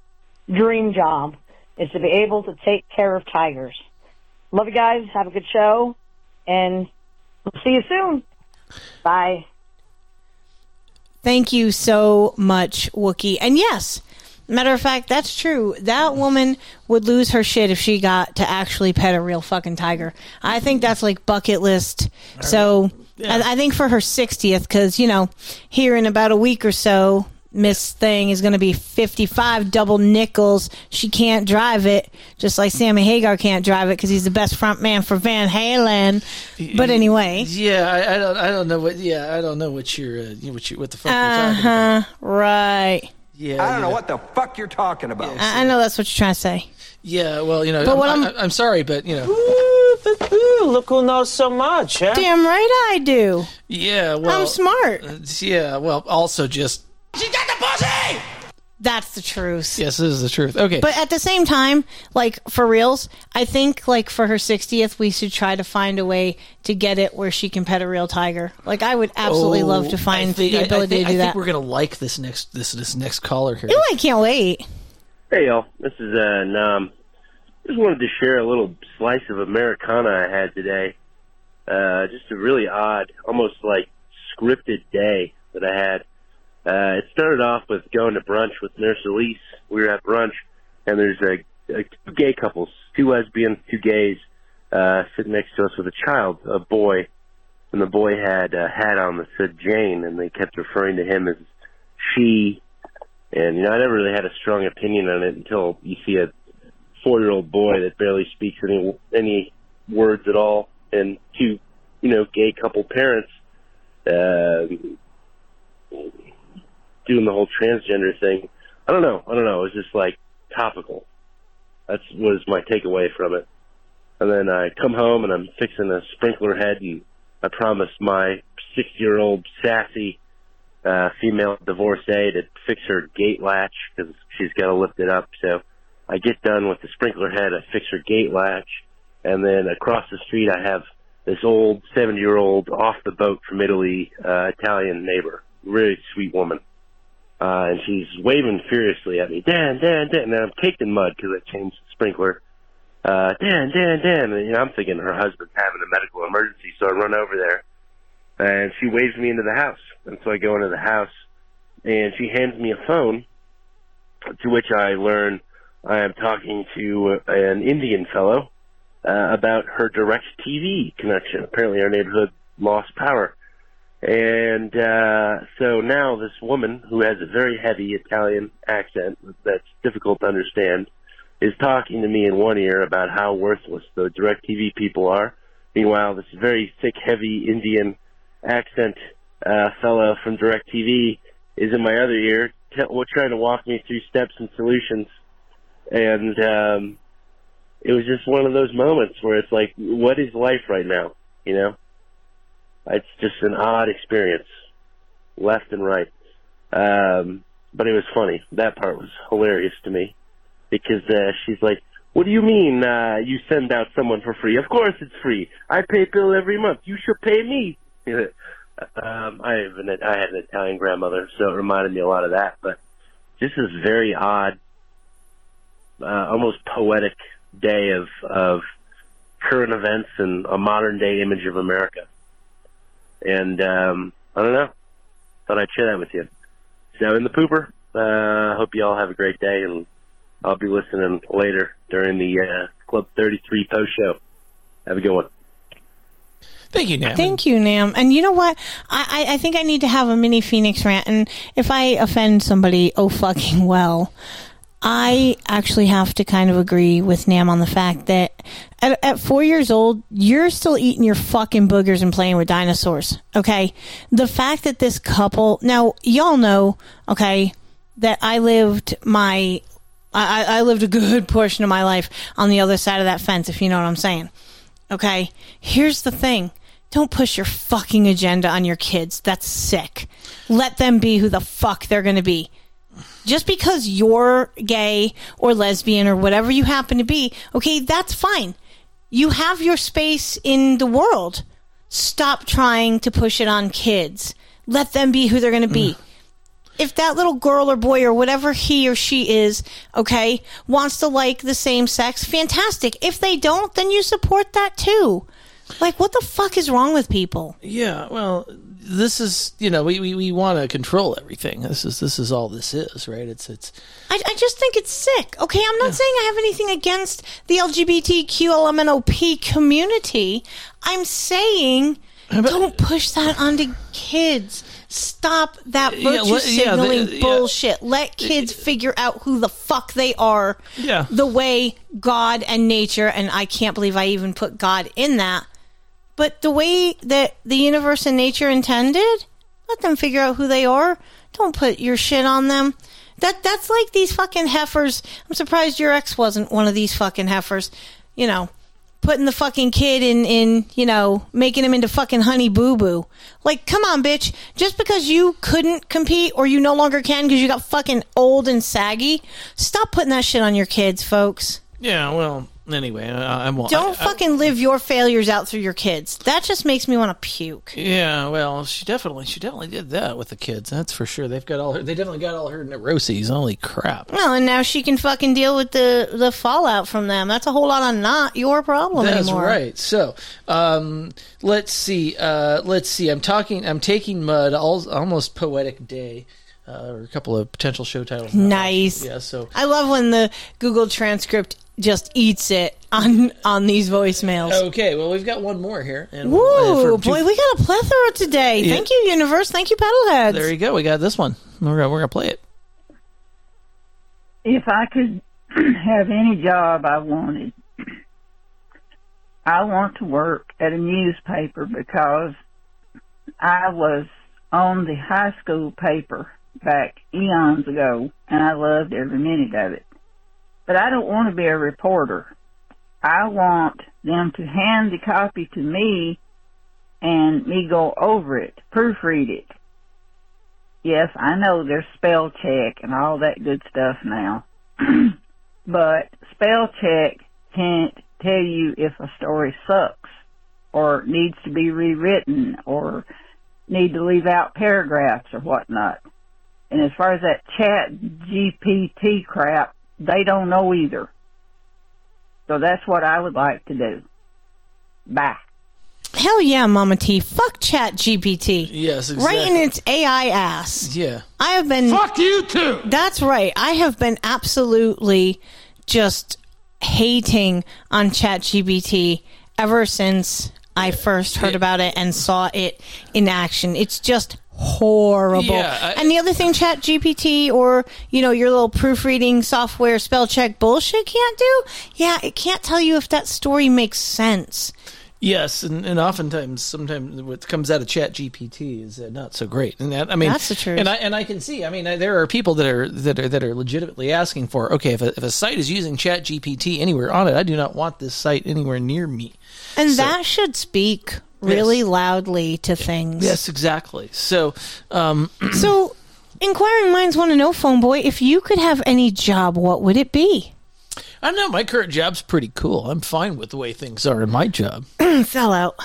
dream job, is to be able to take care of tigers. Love you guys. Have a good show, and we'll see you soon. Bye. Thank you so much, Wookie. And yes, matter of fact, that's true. That woman would lose her shit if she got to actually pet a real fucking tiger. I think that's like bucket list. So I, I think for her 60th, because, you know, here in about a week or so, Miss Thing is going to be 55 double nickels. She can't drive it, just like Sammy Hagar can't drive it because he's the best front man for Van Halen. But anyway, Yeah, I, I don't. I don't know what. Yeah, I don't know what you're. Uh, what you. What the fuck uh you're talking about. right. Yeah, I don't know what the fuck you're talking about. I, I know that's what you're trying to say. Yeah, well, you know, But I'm, what I'm, I'm- I'm sorry, but you know, Ooh, look who knows so much, huh? Damn right I do. yeah, well, I'm smart. uh, yeah, well, also just That's the truth. yes, this is the truth. Okay, But at the same time, like for reals, I think like for her 60th, we should try to find a way to get it where she can pet a real tiger. Like I would absolutely Oh, love to I find think- the I- I ability think- to do I that. think we're gonna like this next this this next caller here. Ew, I can't wait. Hey y'all, this is uh Nam. Just wanted to share a little slice of Americana I had today. Uh just a really odd, almost like scripted day that I had. Uh it started off with going to brunch with Nurse Elise. We were at brunch and there's a, a two gay couples, two lesbians, two gays, uh sitting next to us with a child, a boy. And the boy had a hat on that said Jane and they kept referring to him as she and you know, I never really had a strong opinion on it until you see a four-year-old boy that barely speaks any any words at all, and two, you know, gay couple parents uh, doing the whole transgender thing. I don't know. I don't know. It was just like topical. That's was my takeaway from it. And then I come home and I'm fixing a sprinkler head, and I promised my six-year-old sassy uh, female divorcee to fix her gate latch because she's got to lift it up. So I get done with the sprinkler head, I fix her gate latch, and then across the street I have this old 70 year old off the boat from Italy, uh, Italian neighbor, really sweet woman. Uh, and she's waving furiously at me, Dan, Dan, Dan, and I'm caked in mud because I changed the sprinkler. Uh, Dan, Dan, Dan, and you know, I'm thinking her husband's having a medical emergency, so I run over there and she waves me into the house. And so I go into the house, and she hands me a phone, to which I learn I am talking to an Indian fellow uh, about her direct TV connection. Apparently, our neighborhood lost power. And uh, so now this woman who has a very heavy Italian accent that's difficult to understand is talking to me in one ear about how worthless the DirecTV people are. Meanwhile, this very thick, heavy Indian accent uh, fellow from DirecTV is in my other ear, t- trying to walk me through steps and solutions. And um, it was just one of those moments where it's like, what is life right now? You know, it's just an odd experience, left and right. Um, but it was funny. That part was hilarious to me because uh, she's like, "What do you mean uh, you send out someone for free? Of course it's free. I pay bill every month. You should pay me." um, I have an, I had an Italian grandmother, so it reminded me a lot of that. But this very odd, uh, almost poetic day of of current events and a modern day image of America. And um, I don't know. Thought I'd share that with you. So in the pooper. Uh, hope you all have a great day, and I'll be listening later during the uh, Club 33 post show. Have a good one. Thank you, Nam. Thank you, Nam. And you know what? I, I, I think I need to have a mini Pheonix rant. And if I offend somebody, oh fucking well. I actually have to kind of agree with Nam on the fact that at, at four years old, you're still eating your fucking boogers and playing with dinosaurs. Okay. The fact that this couple, now y'all know, okay, that I lived my, I, I lived a good portion of my life on the other side of that fence, if you know what I'm saying. Okay. Here's the thing. Don't push your fucking agenda on your kids. That's sick. Let them be who the fuck they're going to be. Just because you're gay or lesbian or whatever you happen to be, okay, that's fine. You have your space in the world. Stop trying to push it on kids. Let them be who they're going to be. Mm. If that little girl or boy or whatever he or she is, okay, wants to like the same sex, fantastic. If they don't, then you support that too. Like, what the fuck is wrong with people? Yeah, well, this is you know we, we, we want to control everything. This is this is all this is, right? It's it's I, I just think it's sick. Okay, I'm not saying I have anything against the LGBTQ community. I'm saying don't push that onto kids. Stop that Yeah, virtue yeah, signaling the- yeah. bullshit. Let kids figure out who the fuck they are. Yeah. The way God and nature, and I can't believe I even put God in that, but the way that the universe and nature intended, let them figure out who they are. Don't put your shit on them. That that's like these fucking heifers. I'm surprised your ex wasn't one of these fucking heifers. You know, putting the fucking kid in in you know making him into fucking honey boo boo. Like, come on, bitch. Just because you couldn't compete or you no longer can because you got fucking old and saggy, stop putting that shit on your kids, folks. Yeah, well, anyway, I, I won't. Don't I- I- fucking live your failures out through your kids. That just makes me want to puke. Yeah, well, she definitely, she definitely did that with the kids. That's for sure. They've got all, her, they definitely got all her neuroses. Holy crap! Well, and now she can fucking deal with the the fallout from them. That's a whole lot of not your problem That's anymore. right. So, um, let's see. Uh, let's see. I'm talking. I'm taking mud. All, almost poetic day. Uh, or a couple of potential show titles. Nice. Yeah. So I love when the Google transcript just eats it on on these voicemails. okay. Well, we've got one more here. And Woo, uh, two- boy, we got a plethora today. Yeah. Thank you, universe. Thank you, pedalheads. There you go. We got this one. We're gonna, we're gonna play it. if I could have any job I wanted, I want to work at a newspaper because I was on the high school paper back eons ago and I loved every minute of it. But I don't want to be a reporter. I want them to hand the copy to me and me go over it, proofread it. Yes, I know there's spell check and all that good stuff now. but spell check can't tell you if a story sucks or needs to be rewritten or need to leave out paragraphs or whatnot. And as far as that chat GPT crap, they don't know either. So that's what I would like to do. Bye. Hell yeah, Mama T. Fuck Chat GPT. Yes, Right in its AI ass. Yeah. I have been. Fuck you too. That's right. I have been absolutely just hating on Chat GPT ever since I first heard about it and saw it in action. It's just horrible. Yeah, I- and the other thing chat GPT or, you know, your little proofreading software spell check bullshit can't do, yeah, it can't tell you if that story makes sense. Yes, and, and oftentimes, sometimes what comes out of Chat GPT is uh, not so great. And that, I mean, That's the truth. And I and I can see. I mean, I, there are people that are that are that are legitimately asking for. Okay, if a, if a site is using Chat GPT anywhere on it, I do not want this site anywhere near me. And So- that should speak really loudly to things. Yes, exactly. So, um, so inquiring minds want to know, PhoneBoy, if you could have any job, what would it be? I don't know. My current job's pretty cool. I'm fine with the way things are in my job. Fell out.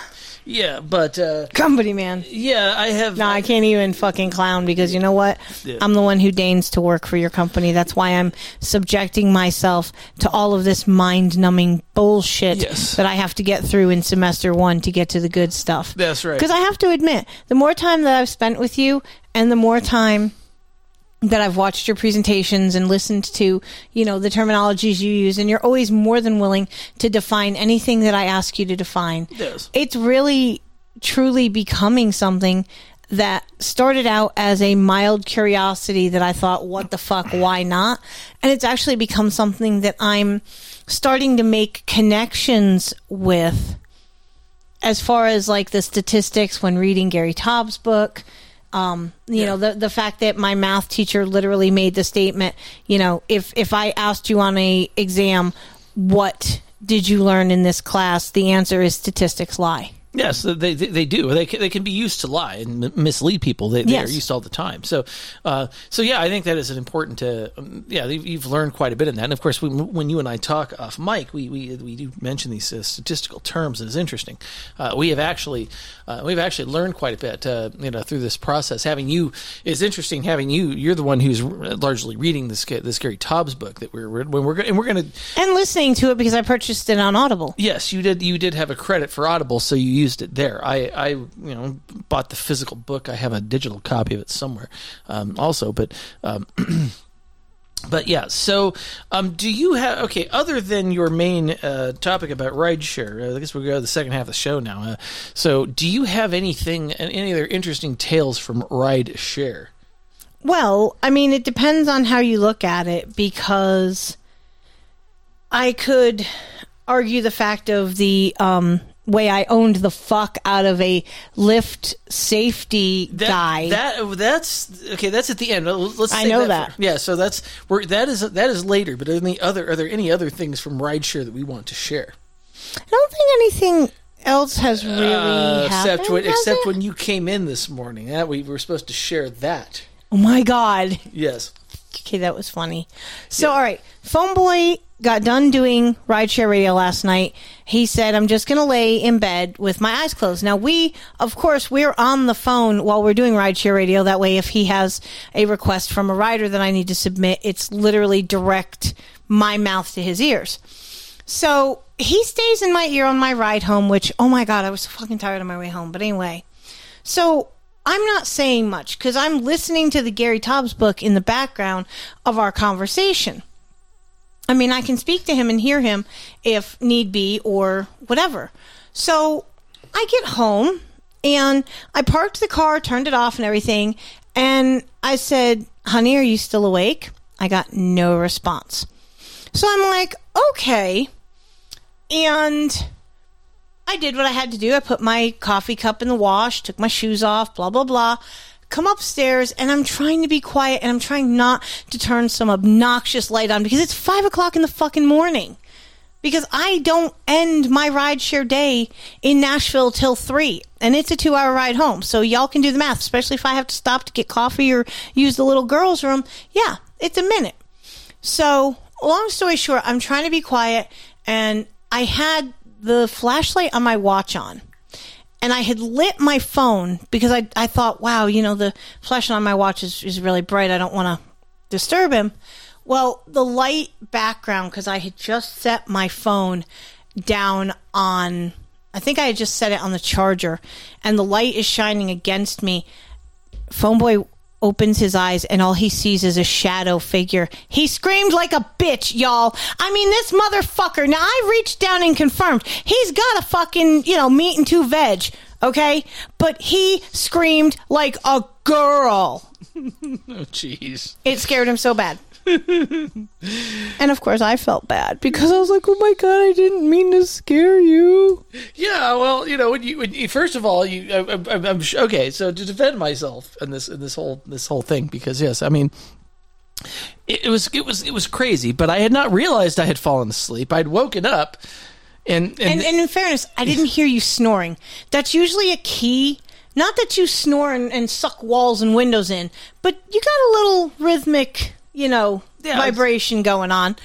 Yeah, but uh, company man. Yeah, I have. No, I can't even fucking clown because you know what? Yeah. I'm the one who deigns to work for your company. That's why I'm subjecting myself to all of this mind-numbing bullshit Yes. that I have to get through in semester one to get to the good stuff. That's right. Because I have to admit, the more time that I've spent with you, and the more time that I've watched your presentations and listened to, you know, the terminologies you use, and you're always more than willing to define anything that I ask you to define. Yes. It's really, truly becoming something that started out as a mild curiosity that I thought, what the fuck, why not? And it's actually become something that I'm starting to make connections with as far as like the statistics when reading Gary Taubes' book, um, you know, the the fact that my math teacher literally made the statement, you know, if if I asked you on a exam, what did you learn in this class? The answer is statistics lie. Yes, they they, they do. They can, they can be used to lie and mislead people. They, they Yes. are used all the time. So, uh, so yeah, I think that is an important to. Um, yeah, you've you've learned quite a bit in that. And of course, when, when you and I talk off mic, we we, we do mention these uh, statistical terms. It is interesting. Uh, we have actually uh, we've actually learned quite a bit. Uh, you know, through this process. Having you is interesting. Having you, you're the one who's largely reading this this Gary Taubes' book that we're when we're and we're going to And listening to it because I purchased it on Audible. Yes, you did. You did have a credit for Audible, so you used it there. I, I, you know, bought the physical book. I have a digital copy of it somewhere, um, also. But, um, But yeah, so um, do you have okay? Other than your main uh, topic about rideshare, I guess we'll go to the second half of the show now. Uh, so, do you have anything, any other interesting tales from rideshare? Well, I mean, it depends on how you look at it because I could argue the fact of the um, way I owned the fuck out of a Lyft safety guy. That that's okay. That's at the end. Let's. I know for- that. yeah. So that's we're, that is that is later. But any other are there any other things from rideshare that we want to share? I don't think anything else has really Uh, happened. except when, except it? when you came in this morning. That we were supposed to share that. Oh my god. Yes. Okay, that was funny. So, all right, PhoneBoy got done doing rideshare radio last night. He said, "I'm just going to lay in bed with my eyes closed." Now, we, of course, we're on the phone while we're doing rideshare radio. That way, if he has a request from a rider that I need to submit, it's literally direct my mouth to his ears. So he stays in my ear on my ride home, which, oh my God, I was so fucking tired on my way home. But anyway, so I'm not saying much because I'm listening to the Gary Taubes book in the background of our conversation. I mean, I can speak to him and hear him if need be or whatever. So I get home and I parked the car, turned it off and everything. And I said, honey, are you still awake? I got no response. So I'm like, okay. And I did what I had to do. I put my coffee cup in the wash, took my shoes off, blah, blah, blah. Come upstairs and I'm trying to be quiet and I'm trying not to turn some obnoxious light on because it's five o'clock in the fucking morning. Because I don't end my rideshare day in Nashville till three and it's a two hour ride home. So y'all can do the math, especially if I have to stop to get coffee or use the little girl's room. Yeah, it's a minute. So, long story short, I'm trying to be quiet, and I had the flashlight on my watch on. And I had lit my phone because I, I thought, wow, you know, the flashlight on my watch is, is really bright. I don't want to disturb him. Well, the light background, because I had just set my phone down on, I think I had just set it on the charger, and the light is shining against me. PhoneBoy opens his eyes and all he sees is a shadow figure. He screamed like a bitch, y'all. I mean, this motherfucker. Now, I reached down and confirmed he's got a fucking, you know, meat and two veg, okay? But he screamed like a girl. oh, jeez. It scared him so bad. and of course, I felt bad because I was like, "Oh my god, I didn't mean to scare you." Yeah, well, you know, when you, when you first of all, you, I, I, I'm okay. So to defend myself in this in this whole this whole thing, because yes, I mean, it, it was it was it was crazy, but I had not realized I had fallen asleep. I'd woken up, and and, And, and in fairness, I didn't hear you snoring. That's usually a key. Not that you snore and, and suck walls and windows in, but you got a little rhythmic, you know, vibration going on.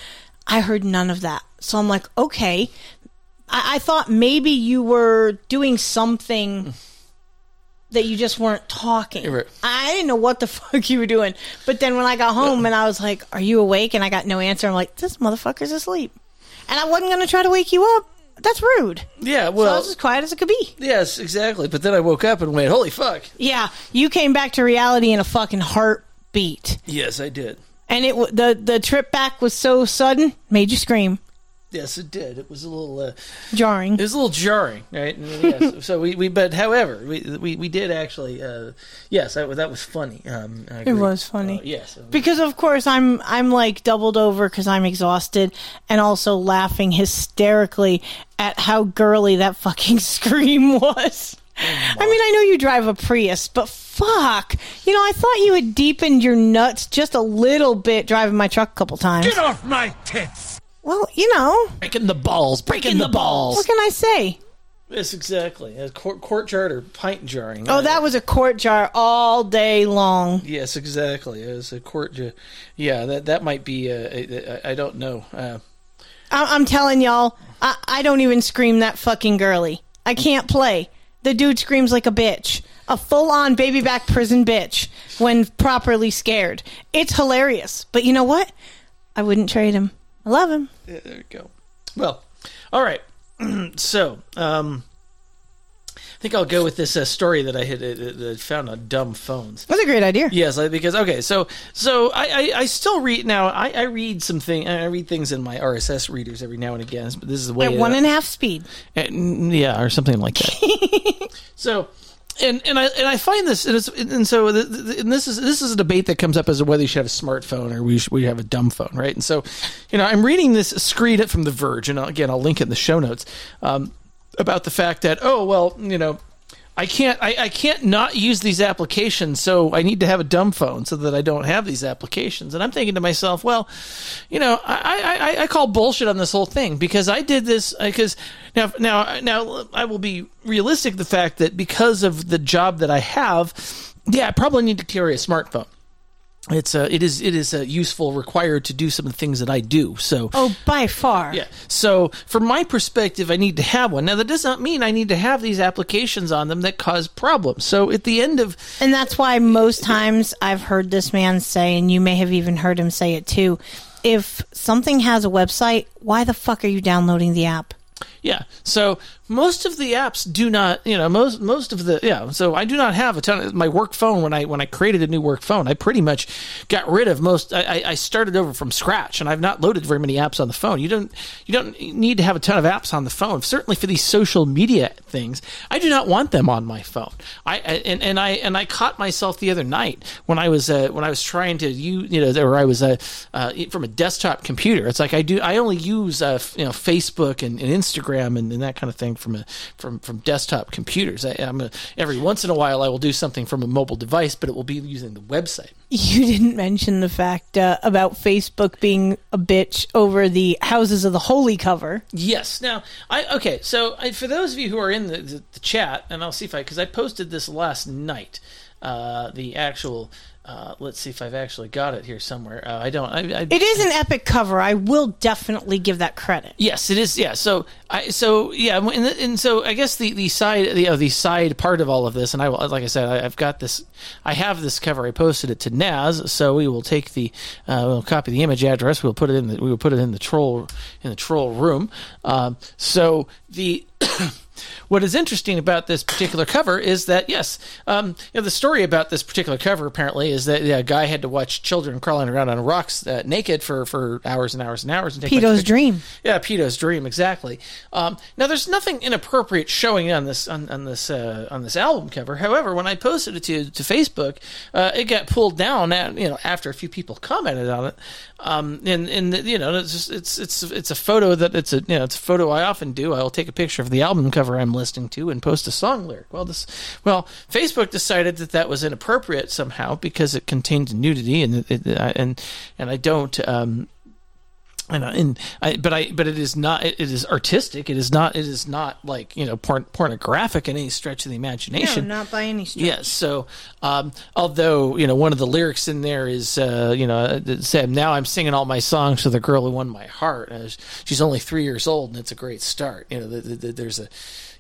I heard none of that. So I'm like, okay. I, I thought maybe you were doing something that you just weren't talking. I didn't know what the fuck you were doing. But then when I got home and I was like, Are you awake? And I got no answer. I'm like, This motherfucker's asleep. And I wasn't going to try to wake you up. That's rude. yeah, so I was as quiet as it could be. yes, exactly. But then I woke up and went, "Holy fuck!" Yeah, you came back to reality in a fucking heartbeat. Yes, I did. And it the the trip back was so sudden, made you scream. Yes, it did. It was a little uh, jarring. It was a little jarring, right? And, yes, so we, we, but however, we we, we did actually. Uh, yes, that, was- that was funny. Um, It was funny. Uh, yes, Because of course I'm I'm like doubled over because I'm exhausted and also laughing hysterically at how girly that fucking scream was. I mean, I know you drive a Prius, but fuck, you know, I thought you had deepened your nuts just a little bit driving my truck a couple times. Get off my tits! Well, you know, breaking the balls, breaking the balls. what can I say? Yes, exactly. A court, court jarred or pint jarring. Oh, that was a quart jar all day long. Yes, exactly. It was a court. jar. yeah, that that might be. Uh, I, I don't know. Uh, I- I'm telling y'all, I-, I don't even scream that fucking girly. I can't play. The dude screams like a bitch. A full on baby back prison bitch when properly scared. It's hilarious. But you know what? I wouldn't trade him. I love him. There we go. Well, all right. so, um, think I'll go with this uh, story that I had uh, uh, found on dumb phones. That's a great idea. Yes, like, because okay, so so I, I, I still read now. I, I read some thing. I read things in my RSS readers every now and again. But this is the way At one and a half speed. and, yeah, or something like that. so, and and I and I find this, and, it's, and so the, the, and this is this is a debate that comes up as to whether you should have a smartphone or we should, we have a dumb phone, right? And so, you know, I'm reading this screed from The Verge, and again, I'll link it in the show notes um, about the fact that oh well, you know. I can't. I, I can't not use these applications, so I need to have a dumb phone so that I don't have these applications. And I'm thinking to myself, well, you know, I, I, I call bullshit on this whole thing because I did this uh, because now now now I will be realistic. The fact that because of the job that I have, yeah, I probably need to carry a smartphone. It's a, it is it is uh, useful, required to do some of the things that I do. So Oh, by far. yeah. So, from my perspective, I need to have one. Now, that does not mean I need to have these applications on them that cause problems. So, at the end of And that's why most times I've heard this man say, and you may have even heard him say it too if something has a website, why the fuck are you downloading the app? Yeah. So most of the apps do not, you know, most most of the yeah. So I do not have a ton of my work phone when I when I created a new work phone. I pretty much got rid of most. I, I started over from scratch, and I've not loaded very many apps on the phone. You don't you don't need to have a ton of apps on the phone. Certainly for these social media things, I do not want them on my phone. I and, and I and I caught myself the other night when I was uh, when I was trying to use you know or I was uh, uh, from a desktop computer. It's like I do I only use uh, you know Facebook and, and Instagram and, and that kind of thing from a from from desktop computers. I, I'm a, every once in a while I will do something from a mobile device, but it will be using the website. You didn't mention the fact uh, about Facebook being a bitch over the Houses of the Holy cover. Yes. Now, I okay. So I, for those of you who are in the, the, the chat, and I'll see if I because I posted this last night. Uh, the actual. Uh, let's see if I've actually got it here somewhere. Uh, I don't. I, I, It is an epic cover. I will definitely give that credit. Yes, it is. Yeah. So I so yeah, and, the, and so I guess the the side the uh, the side part of all of this, and I will like I said, I, I've got this. I have this cover. I posted it to Naz, so we will take the uh, we'll copy the image address. We'll put it in the we will put it in the troll in the troll room. Um, so the. What is interesting about this particular cover is that yes, um, you know, the story about this particular cover apparently is that yeah, a guy had to watch children crawling around on rocks uh, naked for, for hours and hours and hours. And take a bunch of Peto's dream. Yeah, Peto's dream, exactly. Um, now, there's nothing inappropriate showing on this on, on this uh, on this album cover. However, when I posted it to to Facebook, uh, it got pulled down. At, you know, after a few people commented on it, um, and and you know, it's just, it's it's it's a photo that it's a you know it's a photo I often do. I'll take a picture of the album cover I'm listening to and post a song lyric. Well, this well, Facebook decided that that was inappropriate somehow because it contained nudity and it, and and I don't. Um, and, I- and I, but I, but it is not. It is artistic. It is not. It is not like you know porn, pornographic in any stretch of the imagination. No, not by any stretch. Yes. So, um, although you know one of the lyrics in there is, uh, you know, it said, "Now I'm singing all my songs to the girl who won my heart." Uh, she's only three years old, and it's a great start. You know, the, the, the, there's a,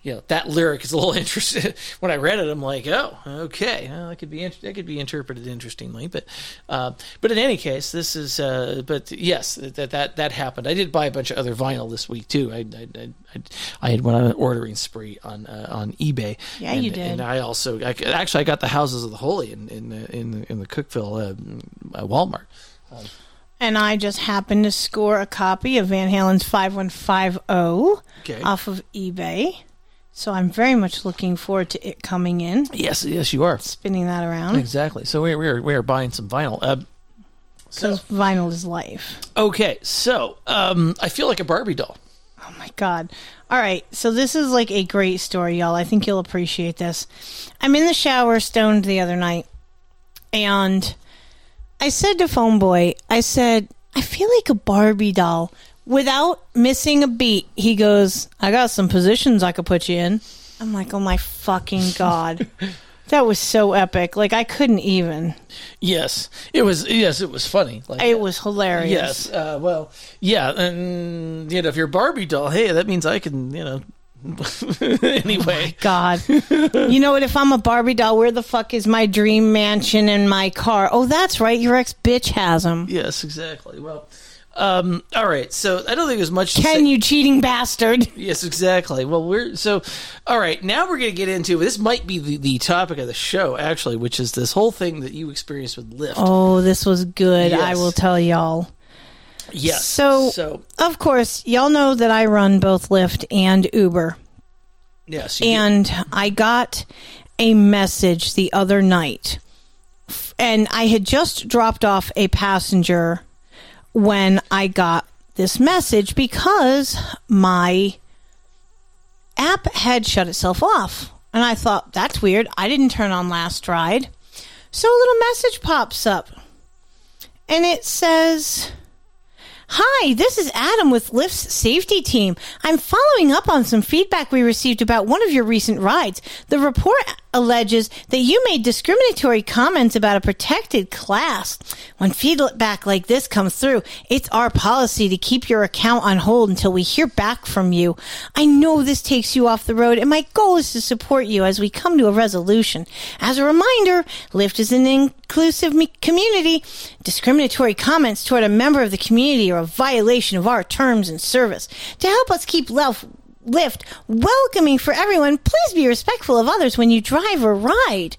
you know, that lyric is a little interesting. when I read it, I'm like, "Oh, okay, well, that could be that could be interpreted interestingly." But, uh, but in any case, this is. Uh, but yes, that that that happened. I did buy a bunch of other vinyl this week too. I I, I, I, had went on an ordering spree on uh, on eBay. Yeah, and, you did. And I also I, actually I got the Houses of the Holy in in the, in the, in the Cookeville uh, uh, Walmart. Um, And I just happened to score a copy of Van Halen's 5150 Okay. off of eBay. So I'm very much looking forward to it coming in. yes, yes, you are Spinning that around. exactly. So we we are we are buying some vinyl. Uh, Because vinyl is life. okay, so um, I feel like a Barbie doll. Oh my God. All right. So this is like a great story, y'all. I think you'll appreciate this. I'm in the shower stoned the other night, and I said to PhoneBoy, I said, I feel like a Barbie doll. Without missing a beat, he goes, I got some positions I could put you in. I'm like, oh my fucking God. that was so epic. Like, I couldn't even. Yes, it was. Yes, it was funny. Like It was hilarious. yes. Uh, well, yeah, and you know, if you're Barbie doll, hey, that means I can, you know. anyway, God. you know what? If I'm a Barbie doll, where the fuck is my dream mansion and my car? Oh, that's right. Your ex bitch has them. Yes, exactly. Well, Um, all right, so I don't think there's much. say- you cheating bastard. Yes, exactly. Well, we're so all right. Now we're going to get into this. Might be the, the topic of the show, actually, which is this whole thing that you experienced with Lyft. Oh, this was good. I will tell y'all. Yes. So, so of course, y'all know that I run both Lyft and Uber. yes, you do. and I got a message the other night. And I had just dropped off a passenger when I got this message because my app had shut itself off. And I thought, that's weird. I didn't turn on last ride. So a little message pops up. And it says, Hi, this is Adam with Lyft's safety team. I'm following up on some feedback we received about one of your recent rides. The report alleges that you made discriminatory comments about a protected class. When feedback like this comes through, it's our policy to keep your account on hold until we hear back from you. I know this takes you off the road, and my goal is to support you as we come to a resolution. As a reminder, Lyft is an inclusive community. Discriminatory comments toward a member of the community are a violation of our terms and service. To help us keep Lyft Lyft welcoming for everyone, please be respectful of others when you drive or ride.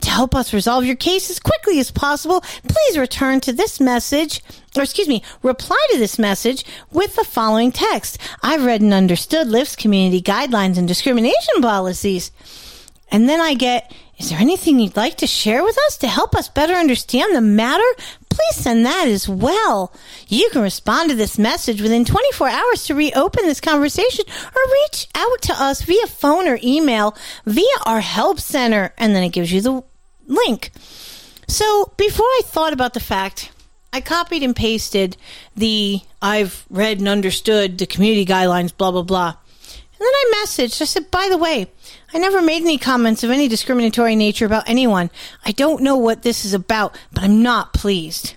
To help us resolve your case as quickly as possible, please return to this message, or excuse me, reply to this message with the following text. I've read and understood Lyft's community guidelines and discrimination policies. And then I get, is there anything you'd like to share with us to help us better understand the matter? Please send that as well. You can respond to this message within 24 hours to reopen this conversation or reach out to us via phone or email via our help center. And then it gives you the link. So before I thought about the fact, I copied and pasted the I've read and understood the community guidelines, blah, blah, blah. And then I messaged, I said, by the way, I never made any comments of any discriminatory nature about anyone. I don't know what this is about, but I'm not pleased.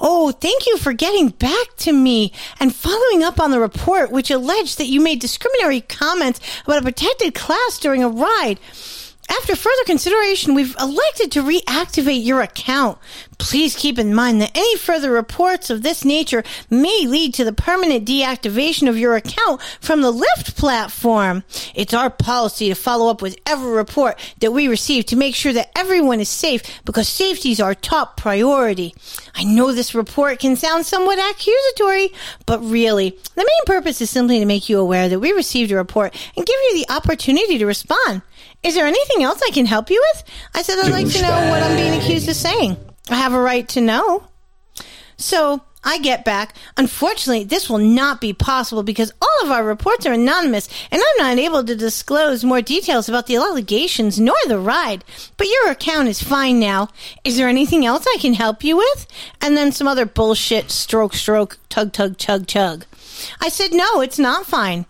Oh, thank you for getting back to me and following up on the report, which alleged that you made discriminatory comments about a protected class during a ride. After further consideration, we've elected to reactivate your account. Please keep in mind that any further reports of this nature may lead to the permanent deactivation of your account from the Lyft platform. It's our policy to follow up with every report that we receive to make sure that everyone is safe because safety is our top priority. I know this report can sound somewhat accusatory, but really, the main purpose is simply to make you aware that we received a report and give you the opportunity to respond. Is there anything else I can help you with? I said I'd like to know what I'm being accused of saying. I have a right to know. So I get back. Unfortunately, this will not be possible because all of our reports are anonymous and I'm not able to disclose more details about the allegations nor the ride. But your account is fine now. Is there anything else I can help you with? And then some other bullshit stroke, stroke, tug, tug, chug, chug. I said, no, it's not fine.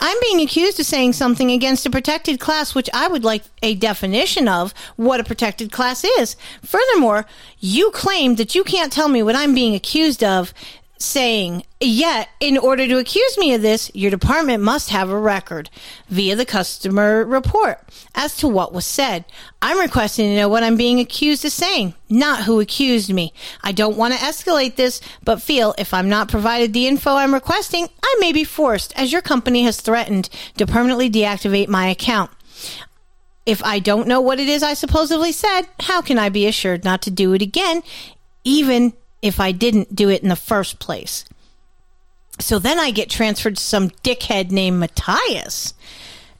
I'm being accused of saying something against a protected class, which I would like a definition of what a protected class is. Furthermore, you claim that you can't tell me what I'm being accused of saying, yet, in order to accuse me of this, your department must have a record via the customer report as to what was said. I'm requesting to know what I'm being accused of saying, not who accused me. I don't want to escalate this, but feel if I'm not provided the info I'm requesting, I may be forced, as your company has threatened to permanently deactivate my account. If I don't know what it is I supposedly said, how can I be assured not to do it again, even if I didn't do it in the first place? So then I get transferred to some dickhead named Matthias.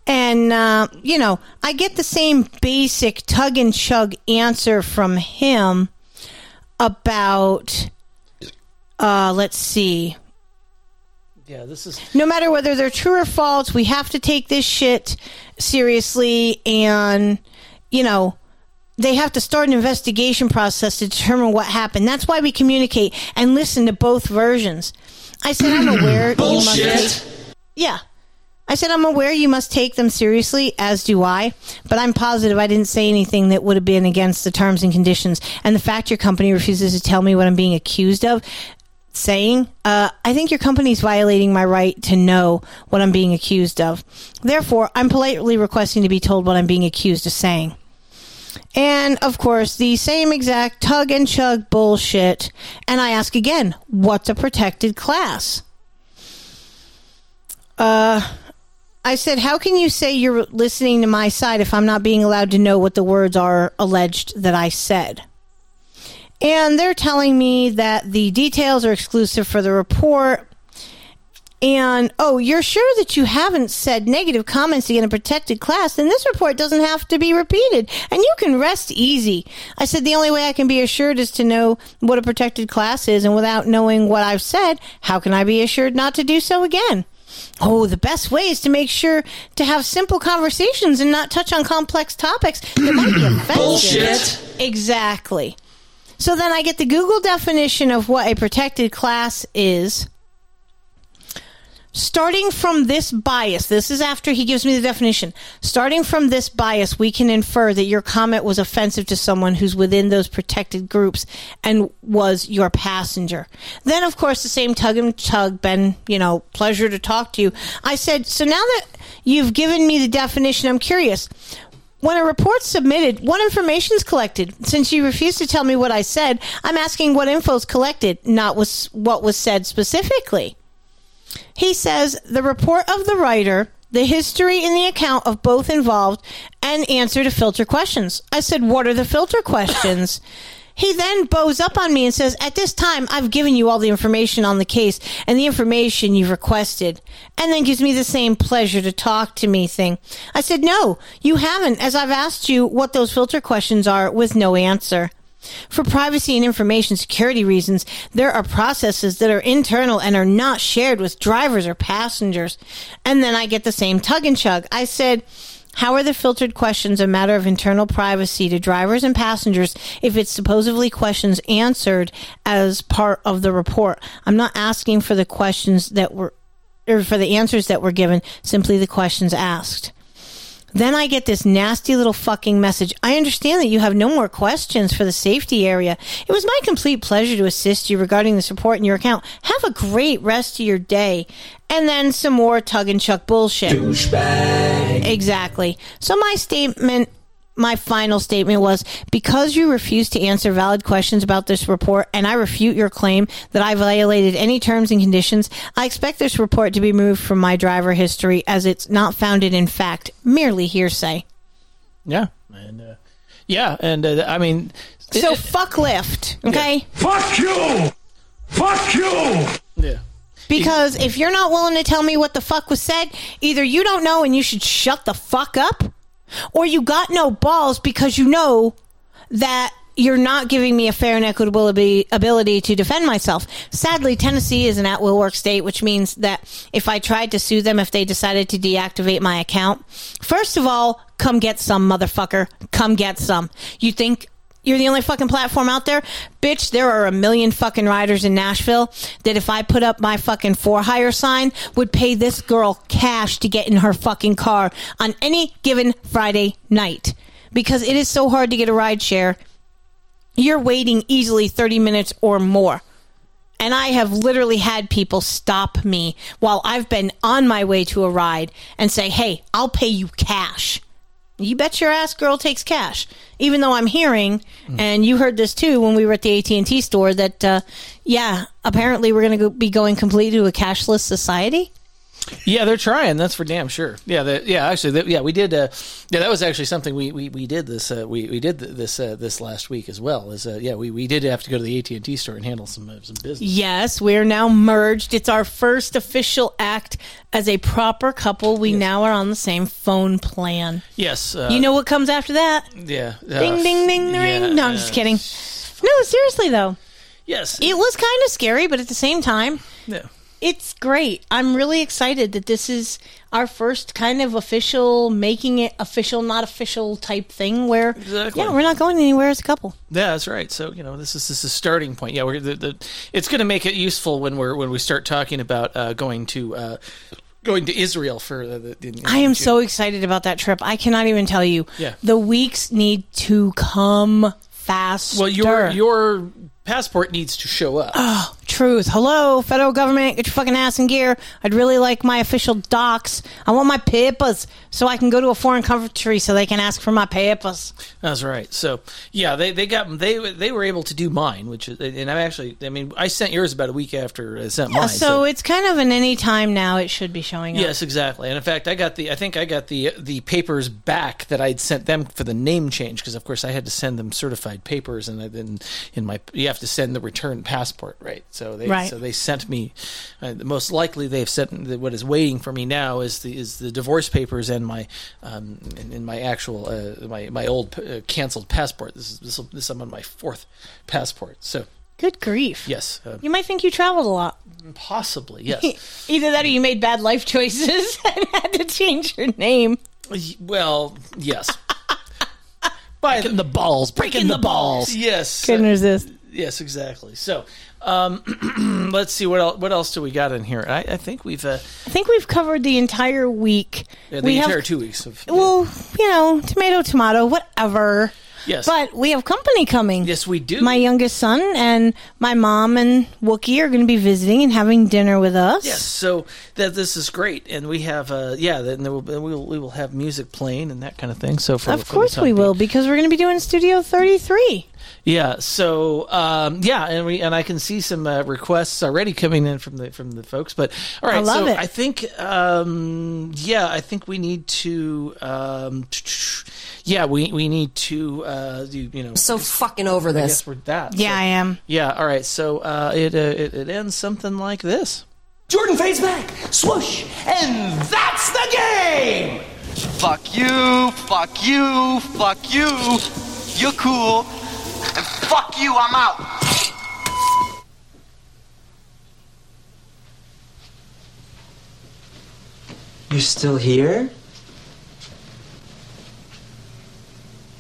And, uh, you know, I get the same basic tug and chug answer from him about, uh, let's see, Yeah, this is no matter whether they're true or false, we have to take this shit seriously and, you know, they have to start an investigation process to determine what happened. That's why we communicate and listen to both versions. I said, I'm aware you must take, yeah. I said, I'm aware you must take them seriously, as do I, but I'm positive I didn't say anything that would have been against the terms and conditions. And the fact your company refuses to tell me what I'm being accused of, saying, uh, I think your company's violating my right to know what I'm being accused of. Therefore, I'm politely requesting to be told what I'm being accused of saying. And of course, the same exact tug and chug bullshit. And I ask again, what's a protected class? Uh, I said, how can you say you're listening to my side if I'm not being allowed to know what the words are alleged that I said? And they're telling me that the details are exclusive for the report. And oh, you're sure that you haven't said negative comments in a protected class? Then this report doesn't have to be repeated, and you can rest easy. I said the only way I can be assured is to know what a protected class is, and without knowing what I've said, how can I be assured not to do so again? Oh, the best way is to make sure to have simple conversations and not touch on complex topics that might be offensive. Bullshit. Exactly. So then I get the Google definition of what a protected class is. Starting from this bias, this is after he gives me the definition. Starting from this bias, we can infer that your comment was offensive to someone who's within those protected groups and was your passenger. Then, of course, the same tug and tug, Ben, you know, pleasure to talk to you. I said, so now that you've given me the definition, I'm curious. When a report's submitted, what information's collected? Since you refused to tell me what I said, I'm asking what info's collected, not was, what was said specifically. He says the report of the writer, the history in the account of both involved, and answer to filter questions. I said, What are the filter questions? He then bows up on me and says, At this time, I've given you all the information on the case and the information you've requested. And then gives me the same pleasure to talk to me thing. I said, No, you haven't, as I've asked you what those filter questions are with no answer. For privacy and information security reasons, there are processes that are internal and are not shared with drivers or passengers. And then I get the same tug and chug. I said, how are the filtered questions a matter of internal privacy to drivers and passengers if it's supposedly questions answered as part of the report? I'm not asking for the questions that were, or for the answers that were given, simply the questions asked. Then I get this nasty little fucking message. I understand that you have no more questions for the safety area. It was my complete pleasure to assist you regarding this report in your account. Have a great rest of your day. And then some more tug and chuck bullshit. Douchebag. Exactly. So my statement my final statement was because you refuse to answer valid questions about this report and I refute your claim that I violated any terms and conditions, I expect this report to be moved from my driver history as it's not founded in fact, merely hearsay. Yeah, and uh, yeah, and uh, I mean, So fuck Lyft, okay? Fuck you! Fuck you! Yeah. Because if you're not willing to tell me what the fuck was said, either you don't know and you should shut the fuck up, or you got no balls because you know that you're not giving me a fair and equitable abi- ability to defend myself. Sadly, Tennessee is an at will work state, which means that if I tried to sue them if they decided to deactivate my account, first of all, come get some, motherfucker. Come get some. You think you're the only fucking platform out there? Bitch, there are a million fucking riders in Nashville that if I put up my fucking for hire sign would pay this girl cash to get in her fucking car on any given Friday night. Because it is so hard to get a ride share. You're waiting easily 30 minutes or more. And I have literally had people stop me while I've been on my way to a ride and say, hey, I'll pay you cash. You bet your ass girl takes cash. Even though I'm hearing, and you heard this too when we were at the AT&T store, that, uh, yeah, apparently we're going to be going completely to a cashless society. Yeah, they're trying. That's for damn sure. Yeah, the, yeah. Actually, the, yeah, we did. Uh, yeah, that was actually something we we, we did this. Uh, we we did this uh, this last week as well. Is uh, yeah, we, we did have to go to the AT and T store and handle some uh, some business. Yes, we're now merged. It's our first official act as a proper couple. We now are on the same phone plan. Yes. Uh, you know what comes after that? Yeah. ding, ding, ding, yeah, ring. No, I'm just kidding. No, seriously though. Yes. It was kind of scary, but at the same time, Yeah. It's great. I'm really excited that this is our first kind of official, making it official, not official type thing where, Exactly. yeah, we're not going anywhere as a couple. Yeah, that's right. So you know, this is this is a starting point. Yeah, we're the, the it's going to make it useful when we're when we start talking about uh, going to uh, going to Israel for the. the, the I am so excited about that trip. I cannot even tell you. Yeah. The weeks need to come fast. well. Your your passport needs to show up. Oh, Truth. Hello, federal government, get your fucking ass in gear. I'd really like my official docs. I want my papers so I can go to a foreign country so they can ask for my papers. That's right. So yeah, they, they got they they were able to do mine, which is and I actually I mean I sent yours about a week after I sent Yeah, mine. so, it's kind of an any time now it should be showing up. Yes, exactly. And in fact, I got the I think I got the the papers back that I'd sent them for the name change because of course I had to send them certified papers and then in my you have to send the return passport, right? So they Right. so they sent me uh, most likely they've sent what is waiting for me now is the is the divorce papers and my um and, and my actual uh, my my old uh, canceled passport. This is this this I'm on my fourth passport. So Good grief. yes, uh, You might think you traveled a lot. possibly yes. Either that or you made bad life choices and had to change your name. Well, yes. breaking the balls, breaking the balls. Yes. Couldn't resist. Yes, exactly. So, um, let's see what else. What else do we got in here? I, I think we've uh, I think we've covered the entire week. yeah, the we entire have, two weeks of. well, you know, tomato, tomato, whatever. Yes. But we have company coming. Yes, we do. My youngest son and my mom and Wookie are going to be visiting and having dinner with us. Yes, so that this is great, and we have uh, yeah, then there will, we will we will have music playing and that kind of thing. So for of for course we will because we're going to be doing Studio 33. Yeah. So um, yeah, and we and I can see some uh, requests already coming in from the from the folks. But all right, I love so it. I think um, yeah, I think we need to um, yeah, we we need to uh, do you know So fucking over I this. guess we're that. Yeah, So- I am. Yeah. All right. So uh, it, uh, it it ends something like this. Jordan fades back, swoosh, and that's the game! Fuck you, fuck you, fuck you. You're cool. And fuck you, I'm out. You're still here?